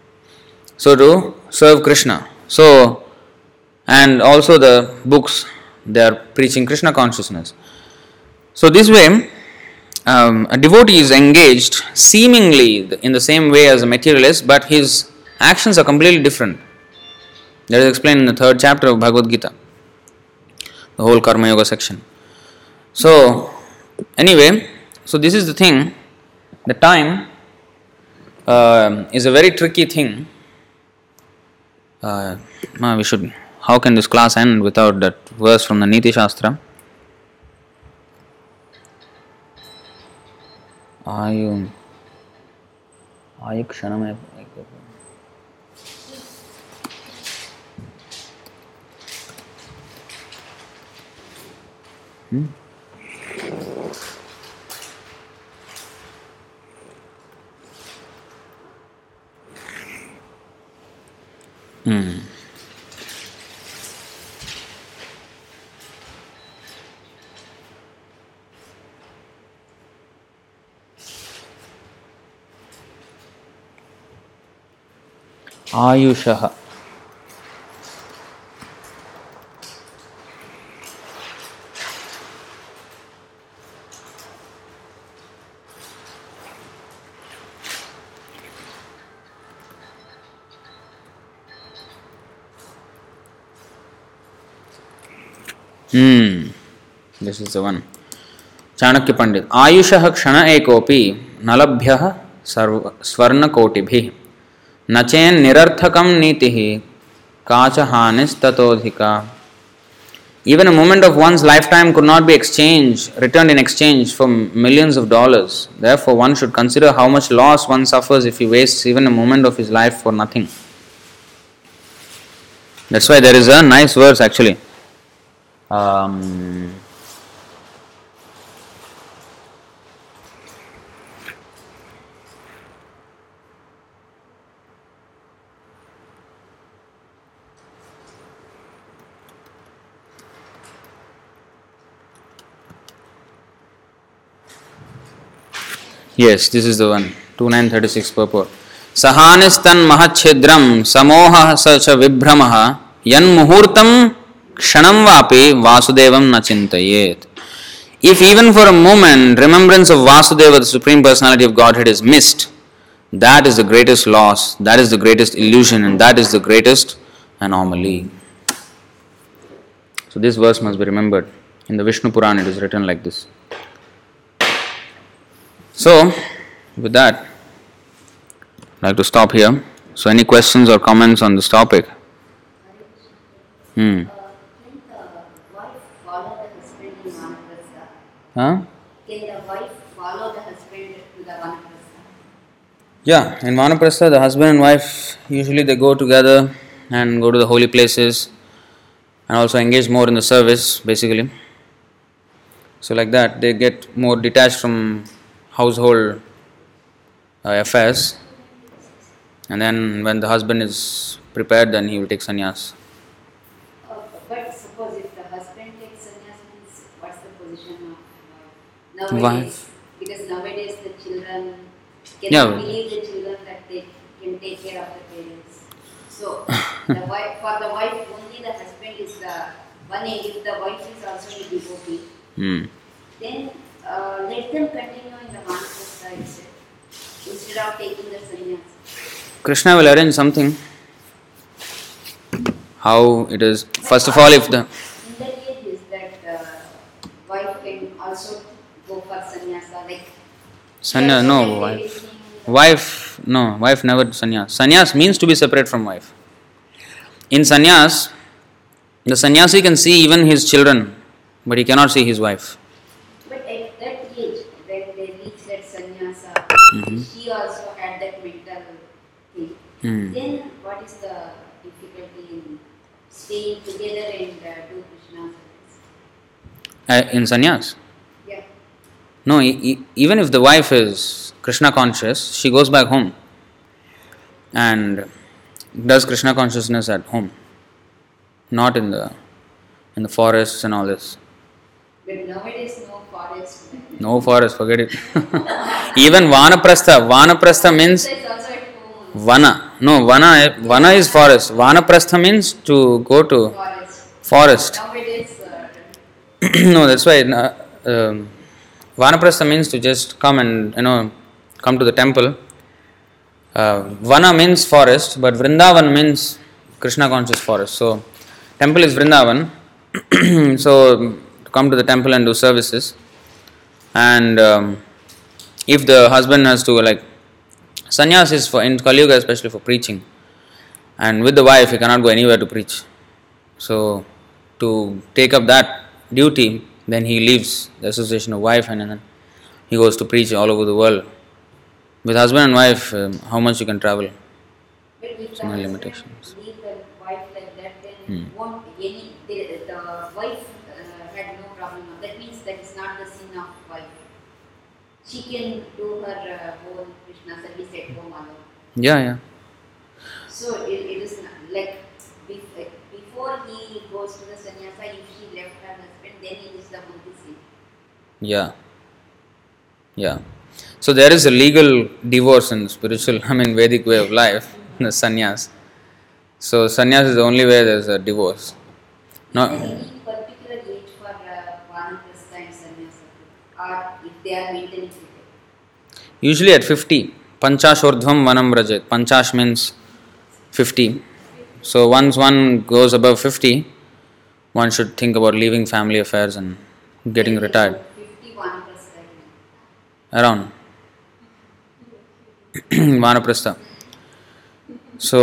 so to serve Krishna. So and also the books they are preaching Krishna consciousness. So this way, um, a devotee is engaged seemingly in the same way as a materialist, but his actions are completely different. That is explained in the third chapter of Bhagavad Gita, the whole Karma Yoga section. So, anyway, so this is the thing. The time uh, is a very tricky thing Uh, ma, we should. How can this class end without that verse from the Niti Shastra? आयु आयु क्षण में Hmm? Hmm. आयुषः Hmm. This is the one. Chanakya पंडित आयुष क्षण एकोपि न लभ्य स्वर्णकोटिभिः न chain निरर्थकम नीति काच हानिस्ततोधिका Even a moment of one's lifetime could not be exchanged, returned in exchange for millions of dollars. Therefore, one should consider how much loss one suffers if he wastes even a moment of his life for nothing. That's why there is a nice verse actually. Um, Yes, this is the one. 2936 purport. सहानिस्तन महच्छिद्रम समोह स विभ्रम यन्मुहूर्तम kshanam vapi vasudevam na. If even for a moment remembrance of Vasudeva, the Supreme Personality of Godhead, is missed, that is the greatest loss, that is the greatest illusion, and that is the greatest anomaly. So, this verse must be remembered. In the Vishnu Puran, it is written like this. So, with that, I'd like to stop here. So, any questions or comments on this topic? Hmm. Huh? Can the wife follow the husband to the vanaprastha? Yeah, in Vanaprastha, the husband and wife usually they go together and go to the holy places and also engage more in the service, basically. So, like that, they get more detached from household uh, affairs, and then when the husband is prepared, then he will take sannyas. Uh, but suppose if the husband takes sannyas, means what's the position wife? Because nowadays the children Yeah. believe the children that they can take care of the parents. So, the wife, for the wife, only the husband is the one. If the wife is also a devotee, Hmm. then uh, let them continue in the vanaprastha itself instead of taking the sannyas. Krishna will arrange something. How it is. First of all, if the In that age is that uh, wife can also go for sannyasa like sannyas, no wife. Wife, no, wife never sannyas. Sannyas means to be separate from wife. In sannyas, the sannyasi can see even his children, but he cannot see his wife. But at that age, when they reach that sannyasa, Mhm. she also had that mental thing. Hmm. Then what is the difficulty in staying together and uh, do Krishna service? Uh, in sannyas. No, e- even if the wife is Krishna conscious, she goes back home and does Krishna consciousness at home, not in the in the forests and all this. But nowadays no forest. No forest, forget it. even Vanaprastha, Vanaprastha means. Vana. No, Vana, Vana is forest. Vanaprastha means to go to Forest. forest. Nowadays, uh, no, that's why uh, um, Vanaprastha means to just come and you know come to the temple. Uh, Vana means forest, but Vrindavan means Krishna conscious forest. So, temple is Vrindavan. so, come to the temple and do services. And um, if the husband has to like sannyas is for in Kali Yuga especially for preaching. And with the wife, he cannot go anywhere to preach. So, to take up that duty, then he leaves the association of wife and then he goes to preach all over the world. With husband and wife, um, how much you can travel? But if the So many limitations. the wife like that, then Hmm. won't any the, the wife uh, had no problem. That means that is not the sin of wife. She can do her uh, whole Krishna service at home alone. Yeah, yeah. So it, it is not, like before he goes to the sannyasa, if she left her husband, then it is the. Yeah. Yeah. So there is a legal divorce in spiritual, I mean Vedic way of life, the sannyas. So sannyas is the only way there is a divorce. Is No, particular age for uh, and sannyasa? Or if they are maintaining usually at 50. Panchash Panchashordhvam vanam rajet. Panchash means 50. So once one goes above 50, one should think about leaving family affairs and getting retired. 50 vanaprastha. around vanaprastha so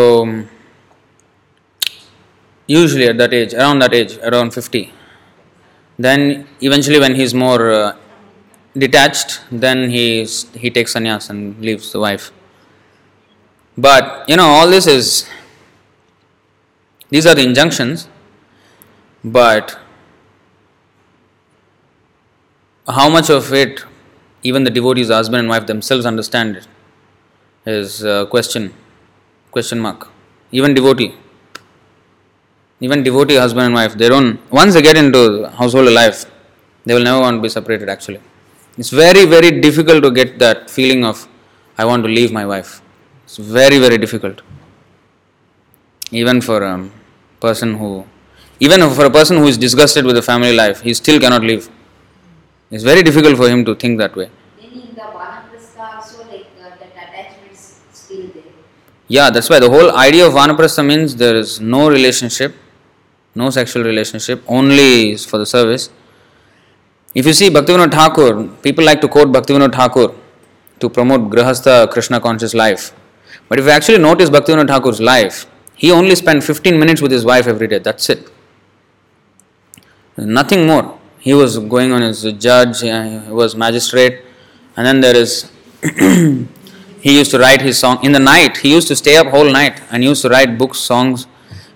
usually at that age around that age around 50 then eventually when he's more uh, detached then he's, he takes sannyas and leaves the wife but you know all this is these are the injunctions but how much of it even the devotees, husband and wife themselves understand it is question, question mark. Even devotee, even devotee husband and wife, they don't. Once they get into household life, they will never want to be separated. Actually, it's very very difficult to get that feeling of I want to leave my wife. It's very very difficult. Even for a person who, even for a person who is disgusted with the family life, he still cannot leave. It's very difficult for him to think that way. Then in the vanaprastha also like uh, that attachment is still there. Yeah, that's why the whole idea of Vanaprastha means there is no relationship, no sexual relationship, only for the service. If you see Bhaktivinoda Thakur, people like to quote Bhaktivinoda Thakur to promote Grahastha Krishna conscious life. But if you actually notice Bhaktivinoda Thakur's life, he only spent 15 minutes with his wife every day, that's it. Nothing more. He was going on as a judge, uh, he was magistrate, and then there is he used to write his song. In the night he used to stay up whole night and used to write books songs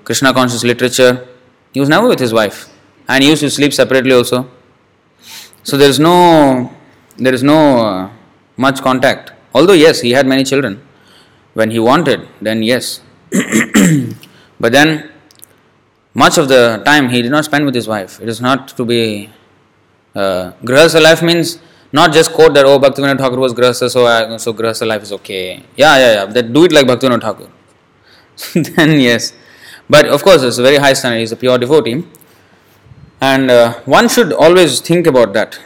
krishna conscious literature. He was never with his wife. And he used to sleep separately also. So there is no there is no uh, much contact. Although yes he had many children. When he wanted then yes. But then much of the time he did not spend with his wife. It is not to be uh, life means not just quote that oh Bhaktivinoda Thakur was grahastha so uh, so grahastha life is okay. Yeah yeah yeah. That do it like Bhaktivinoda Thakur. Then yes. But of course it's a very high standard. He's a pure devotee. And uh, one should always think about that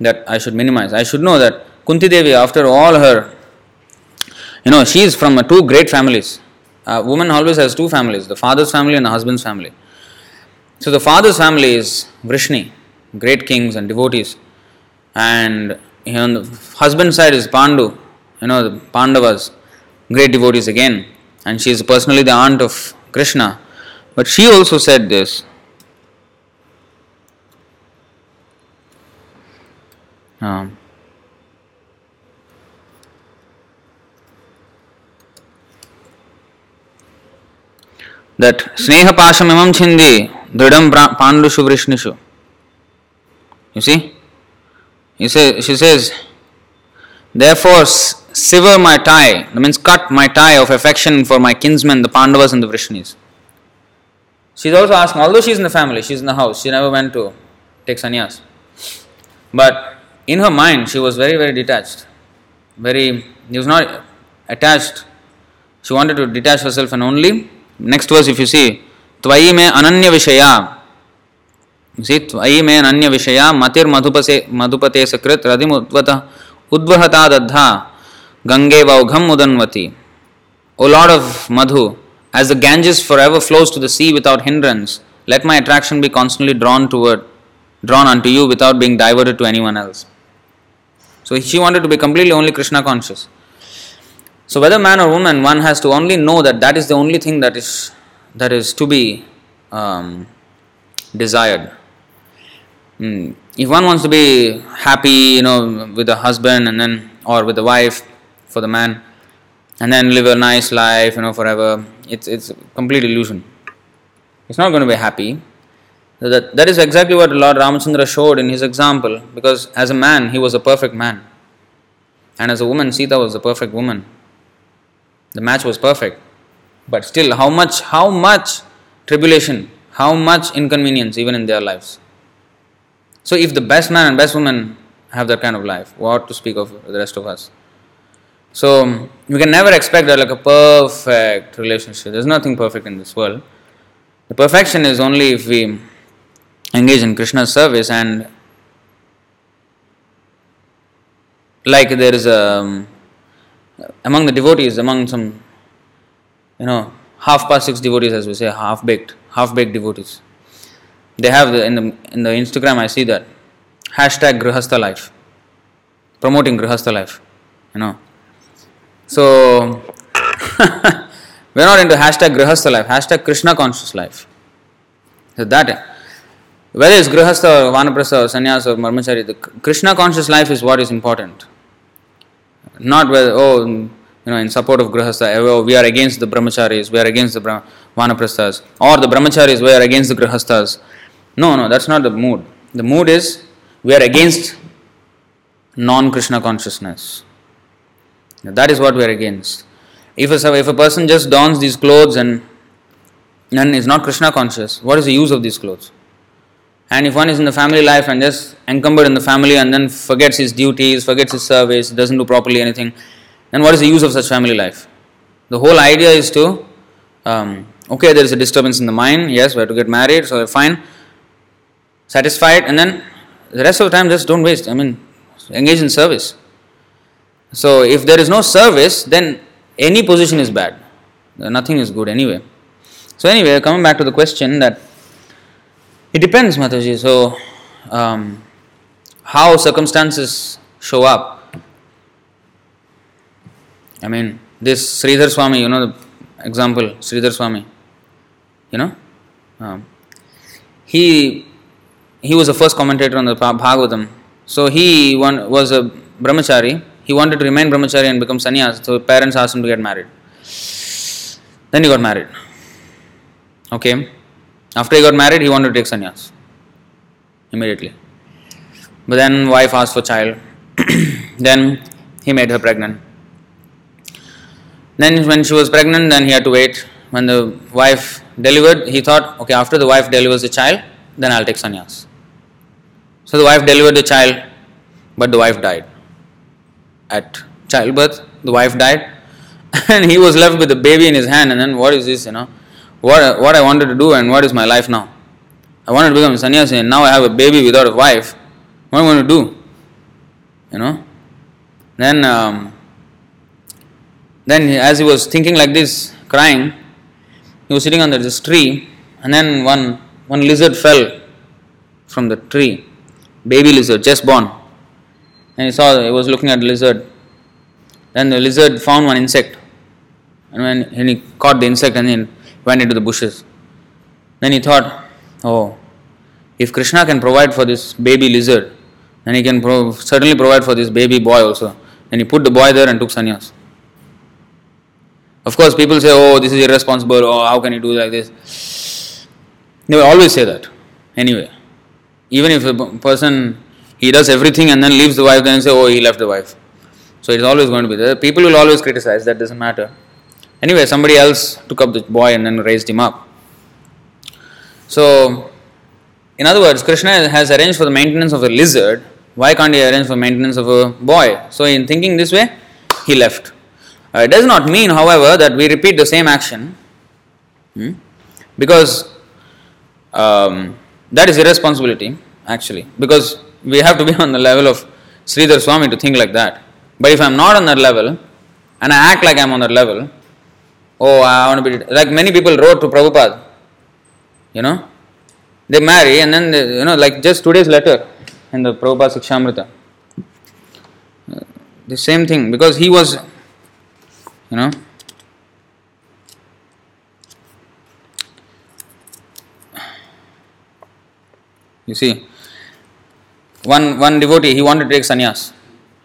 that I should minimize. I should know that Kunti Devi after all her you know she is from uh, two great families. A woman always has two families the father's family and the husband's family so the father's family is Vrishni great kings and devotees and you know, on the husband side is Pandu, you know, the Pandavas, great devotees again, and she is personally the aunt of Krishna. But she also said this. Um, that sneha pashamimam chindi dridam pandushu vrishnishu. You see? He she says, Therefore, sever my tie, that means cut my tie of affection for my kinsmen, the Pandavas and the Vrishnis. She's also asking, although she's in the family, she's in the house, she never went to take sannyas. But in her mind, she was very, very detached. Very, she was not attached. She wanted to detach herself and only, next verse, if you see, त्वयि में अनन्य विषया त्वयि मे अनन्य विषया मतिर्मधुपसे मधुपते सकृत रदिम उद्वत उद्वहता दद्धा गंगे वौघम उदन्वती। O Lord of Madhu as the Ganges for ever flows to the sea without hindrance let my attraction be constantly drawn toward drawn unto you without being diverted to any one else so she wanted to be completely only Krishna conscious so whether man or women one has to only know that that is the only thing that is that is to be um, desired. Mm. If one wants to be happy, you know, with a husband and then or with a wife for the man, and then live a nice life, you know, forever, it's it's a complete illusion. It's not going to be happy. That, that is exactly what Lord Ramachandra showed in his example, because as a man, he was a perfect man. And as a woman, Sita was a perfect woman. The match was perfect. But still, how much, how much tribulation, how much inconvenience even in their lives. So, if the best man and best woman have that kind of life, what to speak of the rest of us? So, we can never expect that like a perfect relationship. There's nothing perfect in this world. The perfection is only if we engage in Krishna's service and like there is a um, among the devotees, among some you know half past six devotees as we say, half baked, half baked devotees. They have the, in the in the Instagram I see that hashtag Grihastha life, promoting Grihastha life, you know. So we're not into hashtag Grihastha life, hashtag Krishna conscious life. So that whether it's Grihastha or Vanaprastha or Sannyas or Brahmachari, the Krishna conscious life is what is important. Not whether, oh, you know, in support of Grihastha, we are against the Brahmacharis, we are against the Vanaprasthas, or the Brahmacharis, we are against the Grihasthas. No, no, that's not the mood. The mood is we are against non Krishna consciousness. That is what we are against. If a, if a person just dons these clothes and and is not Krishna conscious, what is the use of these clothes? And if one is in the family life and just encumbered in the family and then forgets his duties, forgets his service, doesn't do properly anything, then what is the use of such family life? The whole idea is to, um, okay, there is a disturbance in the mind, yes, we have to get married, so fine, satisfied, and then the rest of the time just don't waste. I mean, engage in service. So if there is no service, then any position is bad. Nothing is good anyway. So anyway, coming back to the question that it depends, Mataji. So um, how circumstances show up. I mean, this Sridhar Swami, you know the example, Sridhar Swami, you know, um, he he was the first commentator on the Bhagavatam. So he one, was a brahmachari. He wanted to remain brahmachari and become sannyas. So parents asked him to get married. Then he got married. Okay. After he got married, he wanted to take sannyas immediately. But then wife asked for child. then he made her pregnant. Then when she was pregnant, then he had to wait. When the wife delivered, he thought, okay, after the wife delivers the child, then I'll take sannyas. So the wife delivered the child, but the wife died. At childbirth, the wife died, and he was left with the baby in his hand. And then what is this, you know? What what I wanted to do and what is my life now? I wanted to become a sannyasi, and now I have a baby without a wife. What am I going to do? You know. Then um, then as he was thinking like this, crying, he was sitting under this tree, and then one one lizard fell from the tree baby lizard, just born. And he saw, he was looking at the lizard. Then the lizard found one insect. And when and he caught the insect and then went into the bushes. Then he thought, oh, if Krishna can provide for this baby lizard, then he can pro- certainly provide for this baby boy also. And he put the boy there and took sannyas. Of course, people say, oh, this is irresponsible, oh, how can you do like this? They will always say that. Anyway, even if a person he does everything and then leaves the wife, then say, oh, he left the wife. So it's always going to be there. People will always criticize, that doesn't matter. Anyway, somebody else took up the boy and then raised him up. So, in other words, Krishna has arranged for the maintenance of a lizard. Why can't he arrange for maintenance of a boy? So, in thinking this way, he left. Uh, it does not mean, however, that we repeat the same action hmm? because um, that is irresponsibility actually because we have to be on the level of Sridhar Swami to think like that. But if I'm not on that level and I act like I'm on that level, oh, I want to be like many people wrote to Prabhupada, you know, they marry and then they, you know, like just today's letter in the Prabhupada Sikshamrita. The same thing because he was, you know. You see, one one devotee he wanted to take sannyas.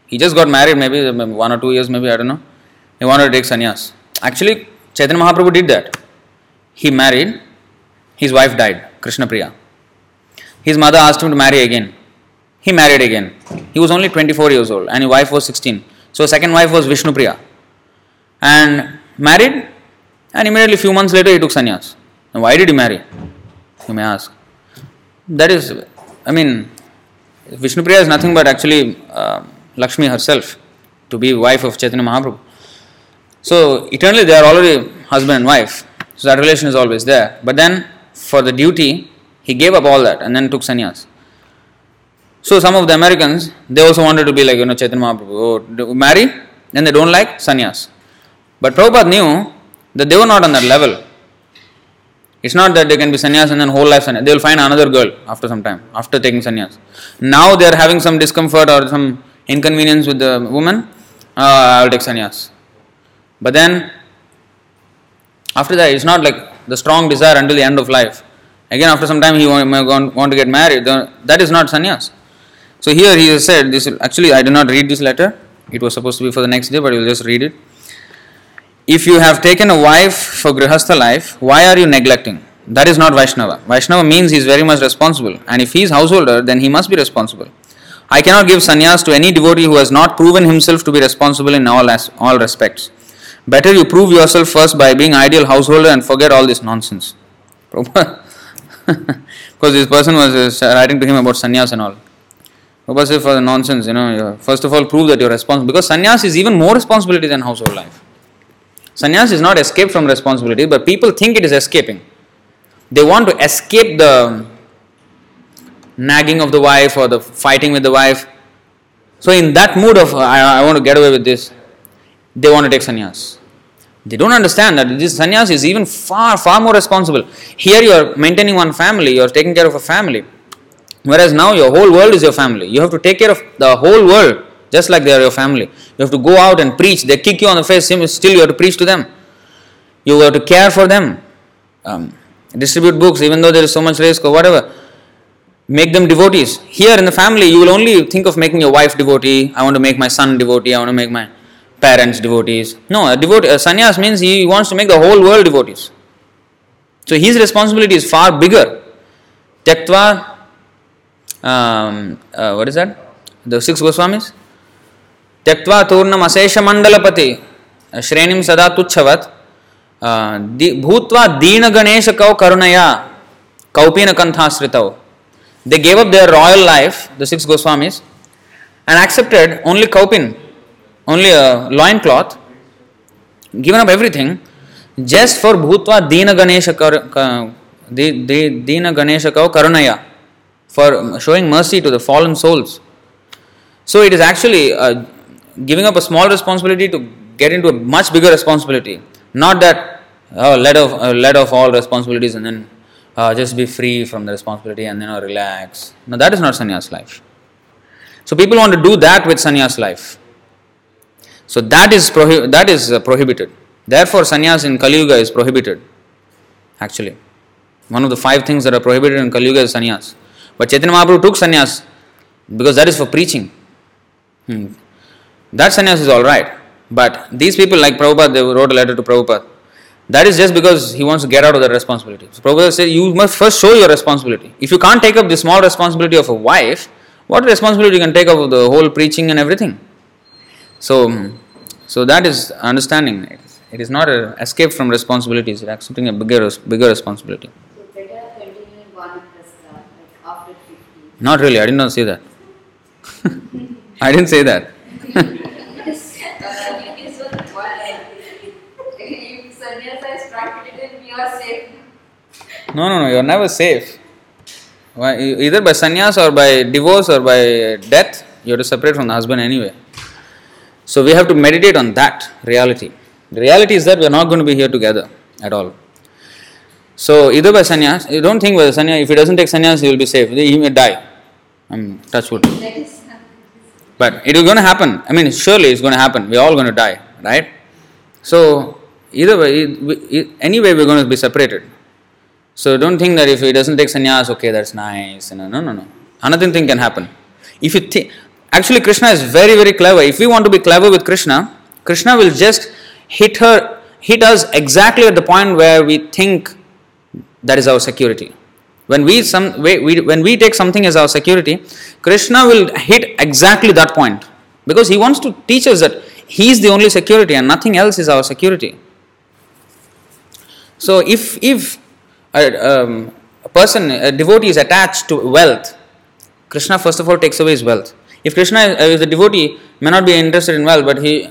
He just got married, maybe one or two years, maybe I don't know. He wanted to take sannyas. Actually, Chaitanya Mahaprabhu did that. He married, his wife died, Krishna Priya. His mother asked him to marry again. He married again. He was only 24 years old and his wife was 16. So second wife was Vishnu Priya. And married and immediately few months later he took sannyas. Now why did he marry? You may ask. That is, I mean, Vishnu Priya is nothing but actually uh, Lakshmi herself to be wife of Chaitanya Mahaprabhu. So eternally they are already husband and wife. So that relation is always there. But then for the duty, he gave up all that and then took sannyas. So some of the Americans, they also wanted to be like, you know, Chaitanya Mahaprabhu, oh, marry, then they don't like sannyas. But Prabhupada knew that they were not on that level. It's not that they can be sannyas and then whole life sannyas. They will find another girl after some time, after taking sannyas. Now they are having some discomfort or some inconvenience with the woman, uh, I will take sannyas. But then, after that, it's not like the strong desire until the end of life. Again, after some time, he may want to get married. That is not sannyas. So here he has said this. Actually, I did not read this letter. It was supposed to be for the next day, but we will just read it. If you have taken a wife for grihastha life, why are you neglecting? That is not Vaishnava. Vaishnava means he is very much responsible, and if he is householder, then he must be responsible. I cannot give sannyas to any devotee who has not proven himself to be responsible in all as, all respects. Better you prove yourself first by being ideal householder and forget all this nonsense. because this person was uh, writing to him about sannyas and all. Prabhupada said for the nonsense, you know, first of all prove that you're responsible. Because sannyas is even more responsibility than household life. Sannyas is not escape from responsibility, but people think it is escaping. They want to escape the nagging of the wife or the fighting with the wife. So, in that mood of I, I want to get away with this, they want to take sannyas. They don't understand that this sannyas is even far, far more responsible. Here you are maintaining one family, you are taking care of a family. Whereas now your whole world is your family. You have to take care of the whole world just like they are your family. You have to go out and preach. They kick you on the face, still you have to preach to them. You have to care for them. Um, distribute books, even though there is so much risk or whatever. Make them devotees. Here in the family, you will only think of making your wife devotee. I want to make my son devotee. I want to make my parents devotees. No, a devotee, a sannyas means he wants to make the whole world devotees. So his responsibility is far bigger. Tyaktva, um, uh, what is that? The six Goswamis? त्यक्त्वा तूर्णम अशेषमण्डलपति श्रेणीं सदा तुच्छवत् दी, भूत्वा दीनगणेशकौ करुणया कौपीनकण्ठाश्रितौ। They gave up their royal life the six Goswamis and accepted only kaupin only loin cloth given up everything just for भूत्वा दीनगणेश दीनगणेशकौ करुणया for showing mercy to the fallen souls so it is actually Giving up a small responsibility to get into a much bigger responsibility. Not that oh, let off uh, let off all responsibilities and then uh, just be free from the responsibility and then uh, relax. No, that is not sannyas life. So people want to do that with sannyas life. So that is prohi- that is uh, prohibited. Therefore, sannyas in Kali Yuga is prohibited. Actually, one of the five things that are prohibited in Kali Yuga is sannyas. But Chaitanya Mahaprabhu took sannyas because that is for preaching. Hmm. That sannyas is all right. But these people, like Prabhupada, they wrote a letter to Prabhupada. That is just because he wants to get out of that responsibility. So Prabhupada said, you must first show your responsibility. If you can't take up the small responsibility of a wife, what responsibility you can take up of the whole preaching and everything? So, so that is understanding. It is, it is not an escape from responsibilities. It's accepting a bigger, bigger responsibility. So better continue in Vanaprastha, like after 50. Not really. I did not say that. I didn't say that. No, no, no. You are never safe. Either by sannyas or by divorce or by death, you have to separate from the husband anyway. So we have to meditate on that reality. The reality is that we are not going to be here together at all. So either by sannyas, you don't think by sannyas, if he doesn't take sannyas, he will be safe. He may die. I'm touch wood. But it is going to happen. I mean, surely it's going to happen. We're all going to die, right? So, either way, anyway, we're going to be separated. So, don't think that if he doesn't take sannyas, okay, that's nice. No, no, no, no. Another thing can happen. If you think, actually, Krishna is very, very clever. If we want to be clever with Krishna, Krishna will just hit her, hit us exactly at the point where we think that is our security. When we some we, we, when we take something as our security, Krishna will hit exactly that point because he wants to teach us that he is the only security and nothing else is our security. So if if a, um, a person a devotee is attached to wealth, Krishna first of all takes away his wealth. If Krishna is a devotee may not be interested in wealth, but he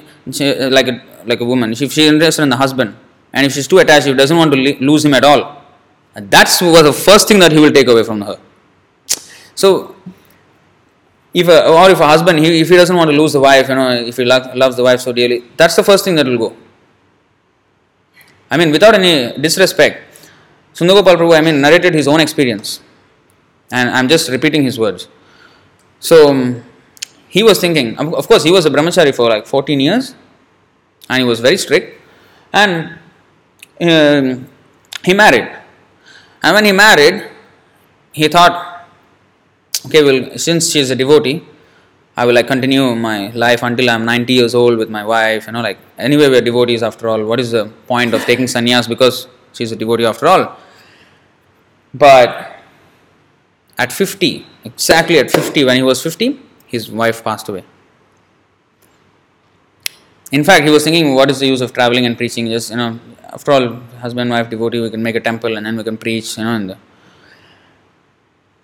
like a, like a woman, if she is interested in the husband, and if she's too attached, she doesn't want to lose him at all, and that's was the first thing that he will take away from her. So, if a, or if a husband, he, if he doesn't want to lose the wife, you know, if he lo- loves the wife so dearly, that's the first thing that will go. I mean, without any disrespect, Sundagopal Prabhu, I mean, narrated his own experience, and I'm just repeating his words. So, um, he was thinking, of course, he was a brahmachari for like 14 years, and he was very strict, and um, he married. And when he married, he thought, okay, well, since she is a devotee, I will like continue my life until I'm 90 years old with my wife. You know, like anyway, we're devotees after all. What is the point of taking sannyas because she's a devotee after all? But at 50, exactly at 50, when he was 50, his wife passed away. In fact, he was thinking, what is the use of traveling and preaching? Just, you know, after all, husband, wife, devotee, we can make a temple and then we can preach, you know. And the,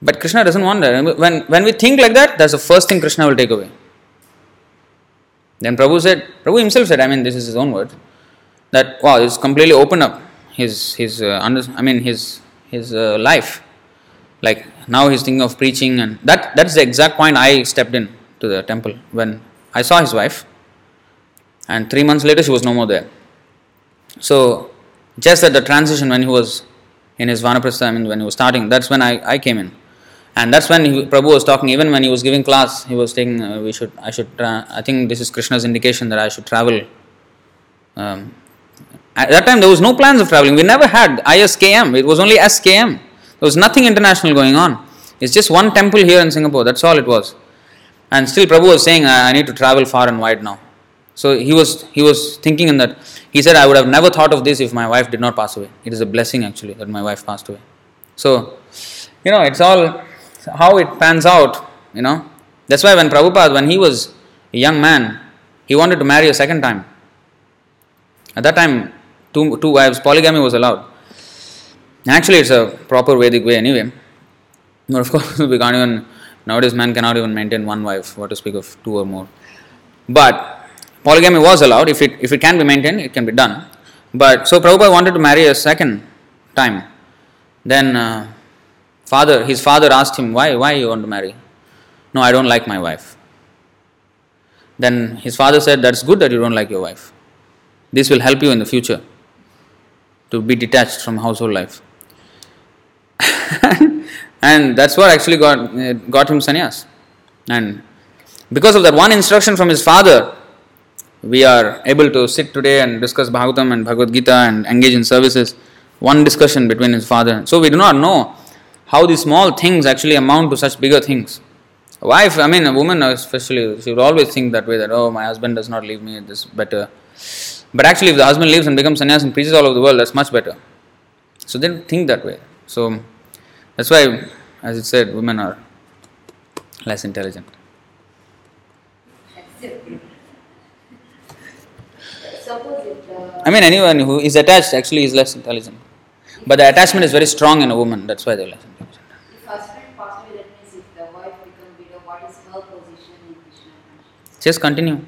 but Krishna doesn't want that. When, when we think like that, that's the first thing Krishna will take away. Then Prabhu said, Prabhu himself said, I mean, this is his own word, that wow, it's completely opened up his his uh, under, I mean his his uh, life. Like now he's thinking of preaching, and that that's the exact point I stepped in to the temple when I saw his wife, and three months later she was no more there. So just at the transition when he was in his vanaprastha, I mean when he was starting, that's when I, I came in. And that's when he, Prabhu was talking. Even when he was giving class, he was saying, uh, "We should. I should. Tra- I think this is Krishna's indication that I should travel." Um, at that time, there was no plans of traveling. We never had ISKM. It was only SKM. There was nothing international going on. It's just one temple here in Singapore. That's all it was. And still, Prabhu was saying, "I need to travel far and wide now." So he was he was thinking in that. He said, "I would have never thought of this if my wife did not pass away. It is a blessing actually that my wife passed away." So, you know, it's all how it pans out, you know. That's why when Prabhupada, when he was a young man, he wanted to marry a second time. At that time, two, two wives, polygamy was allowed. Actually, it's a proper Vedic way anyway. But of course, we can't even, nowadays, man cannot even maintain one wife, what to speak of two or more. But polygamy was allowed. If it, if it can be maintained, it can be done. But so Prabhupada wanted to marry a second time. Then uh, Father, his father asked him, Why? Why you want to marry? No, I don't like my wife. Then his father said, That's good that you don't like your wife. This will help you in the future to be detached from household life. and that's what actually got, got him sannyas. And because of that one instruction from his father, we are able to sit today and discuss Bhagavatam and Bhagavad Gita and engage in services. One discussion between his father. So we do not know how these small things actually amount to such bigger things. A wife, I mean, a woman especially, she would always think that way that, oh, my husband does not leave me, this better. But actually, if the husband leaves and becomes sannyas and preaches all over the world, that's much better. So they don't think that way. So that's why, as it said, women are less intelligent. I mean, anyone who is attached actually is less intelligent. But the attachment is very strong in a woman, that's why they're less intelligent. Just continue.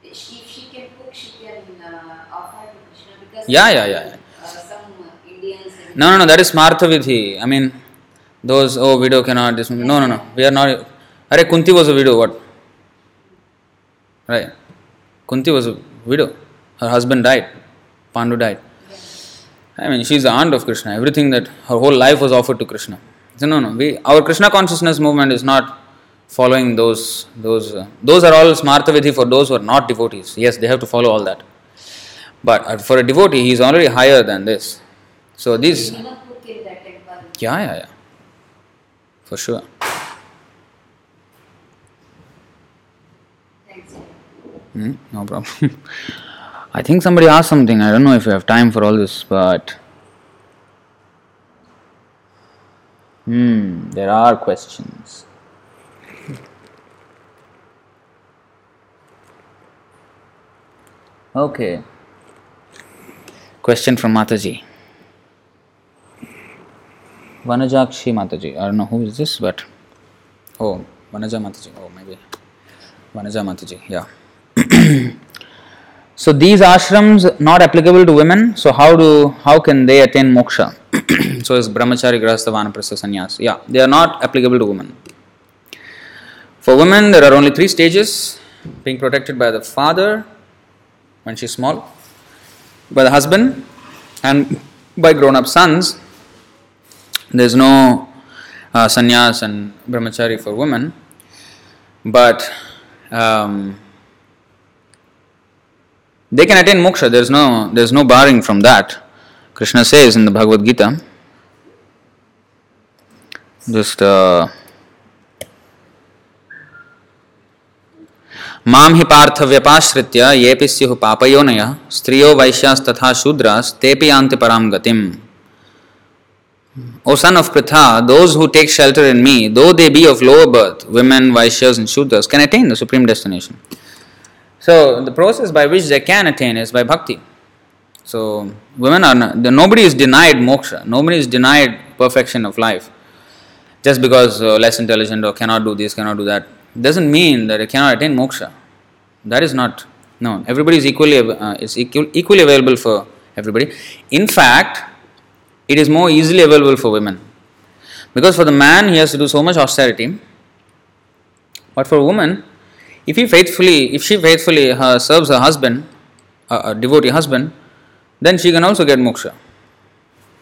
If she, can cook, she can uh, offer to Krishna because Yeah, yeah, yeah. Uh, some Indians. No, no, no, that is Smartha Vidhi. I mean, those, oh, widow cannot, this, no, no, no, we are not. Are Kunti was a widow, what? Right. Kunti was a widow. Her husband died. Pandu died. I mean, she's the aunt of Krishna. Everything that her whole life was offered to Krishna. So no, no. We our Krishna consciousness movement is not following those those uh, those are all smartha vidhi for those who are not devotees. Yes, they have to follow all that. But uh, for a devotee, he is already higher than this. So these, yeah, yeah, yeah, for sure. Hmm, no problem. I think somebody asked something. I don't know if we have time for all this, but hmm, there are questions. Okay. Question from Mataji. Vanajakshi Mataji. I don't know who is this, but oh, Vanaja Mataji. Oh, maybe Vanaja Mataji. Yeah. So these ashrams not applicable to women. So how do how can they attain moksha? so is brahmachari, grahastha, vanaprastha, sannyas. Yeah, they are not applicable to women. For women, there are only three stages: being protected by the father when she's small, by the husband, and by grown-up sons. There is no uh, sannyas and brahmachari for women, but um, they can attain moksha. There is no there is no barring from that. Krishna says in the Bhagavad Gita. Just uh, माम हि पार्थ व्यपाश्रित्य येपि स्युः पापयोनयः स्त्रियो वैश्यास्तथा शूद्रास् तेपि यान्ति परां गतिम् O son of Pritha, those who take shelter in me, though they be of lower birth, women, Vaishyas, and Shudras, can attain the supreme destination. So, the process by which they can attain is by bhakti. So, women are not, nobody is denied moksha, nobody is denied perfection of life just because uh, less intelligent or cannot do this, cannot do that. Doesn't mean that they cannot attain moksha. That is not, no, everybody is equally, uh, is equal, equally available for everybody. In fact, it is more easily available for women. Because for the man, he has to do so much austerity. But for a woman, if he faithfully, if she faithfully uh, serves her husband, a, a devotee husband, then she can also get moksha.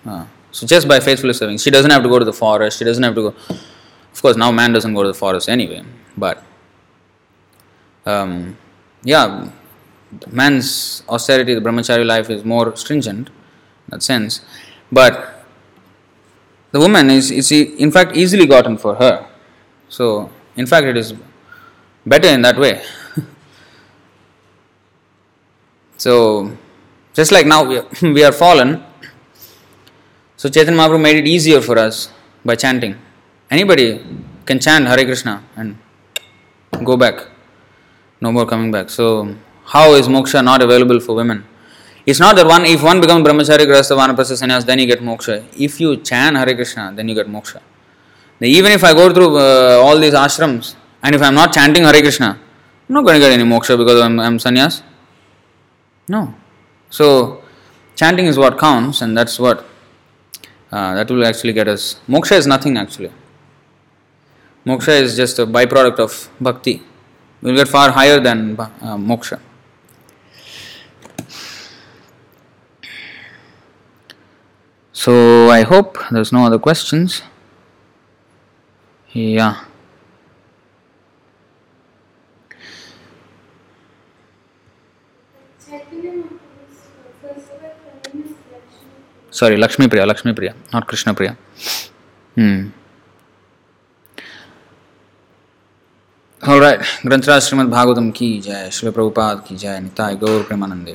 Uh, so just by faithfully serving, she doesn't have to go to the forest. She doesn't have to go. Of course, now man doesn't go to the forest anyway. But um, yeah, man's austerity, the brahmachari life is more stringent in that sense. But the woman is, is in fact easily gotten for her. So, in fact, it is better in that way. so, just like now we are, we are fallen, so Chaitanya Mahaprabhu made it easier for us by chanting. Anybody can chant Hare Krishna and go back, no more coming back. So, how is moksha not available for women? It's not that one if one becomes brahmachari, grahastha, vanaprastha, sannyas, then you get moksha. If you chant Hare Krishna, then you get moksha. Even if I go through uh, all these ashrams and if I'm not chanting Hare Krishna, I'm not going to get any moksha because I'm, sannyas. No. So, chanting is what counts, and that's what uh, that will actually get us. Moksha is nothing actually. Moksha is just a byproduct of bhakti. We'll get far higher than uh, moksha. So I hope there's no other questions. Yeah. Sorry, Lakshmi Priya, Lakshmi Priya, not Krishna Priya. Hmm. All right, ग्रंथराज Shrimad Bhagavatam की जय श्री प्रभुपाद की जय निताय गौर प्रेमानंदे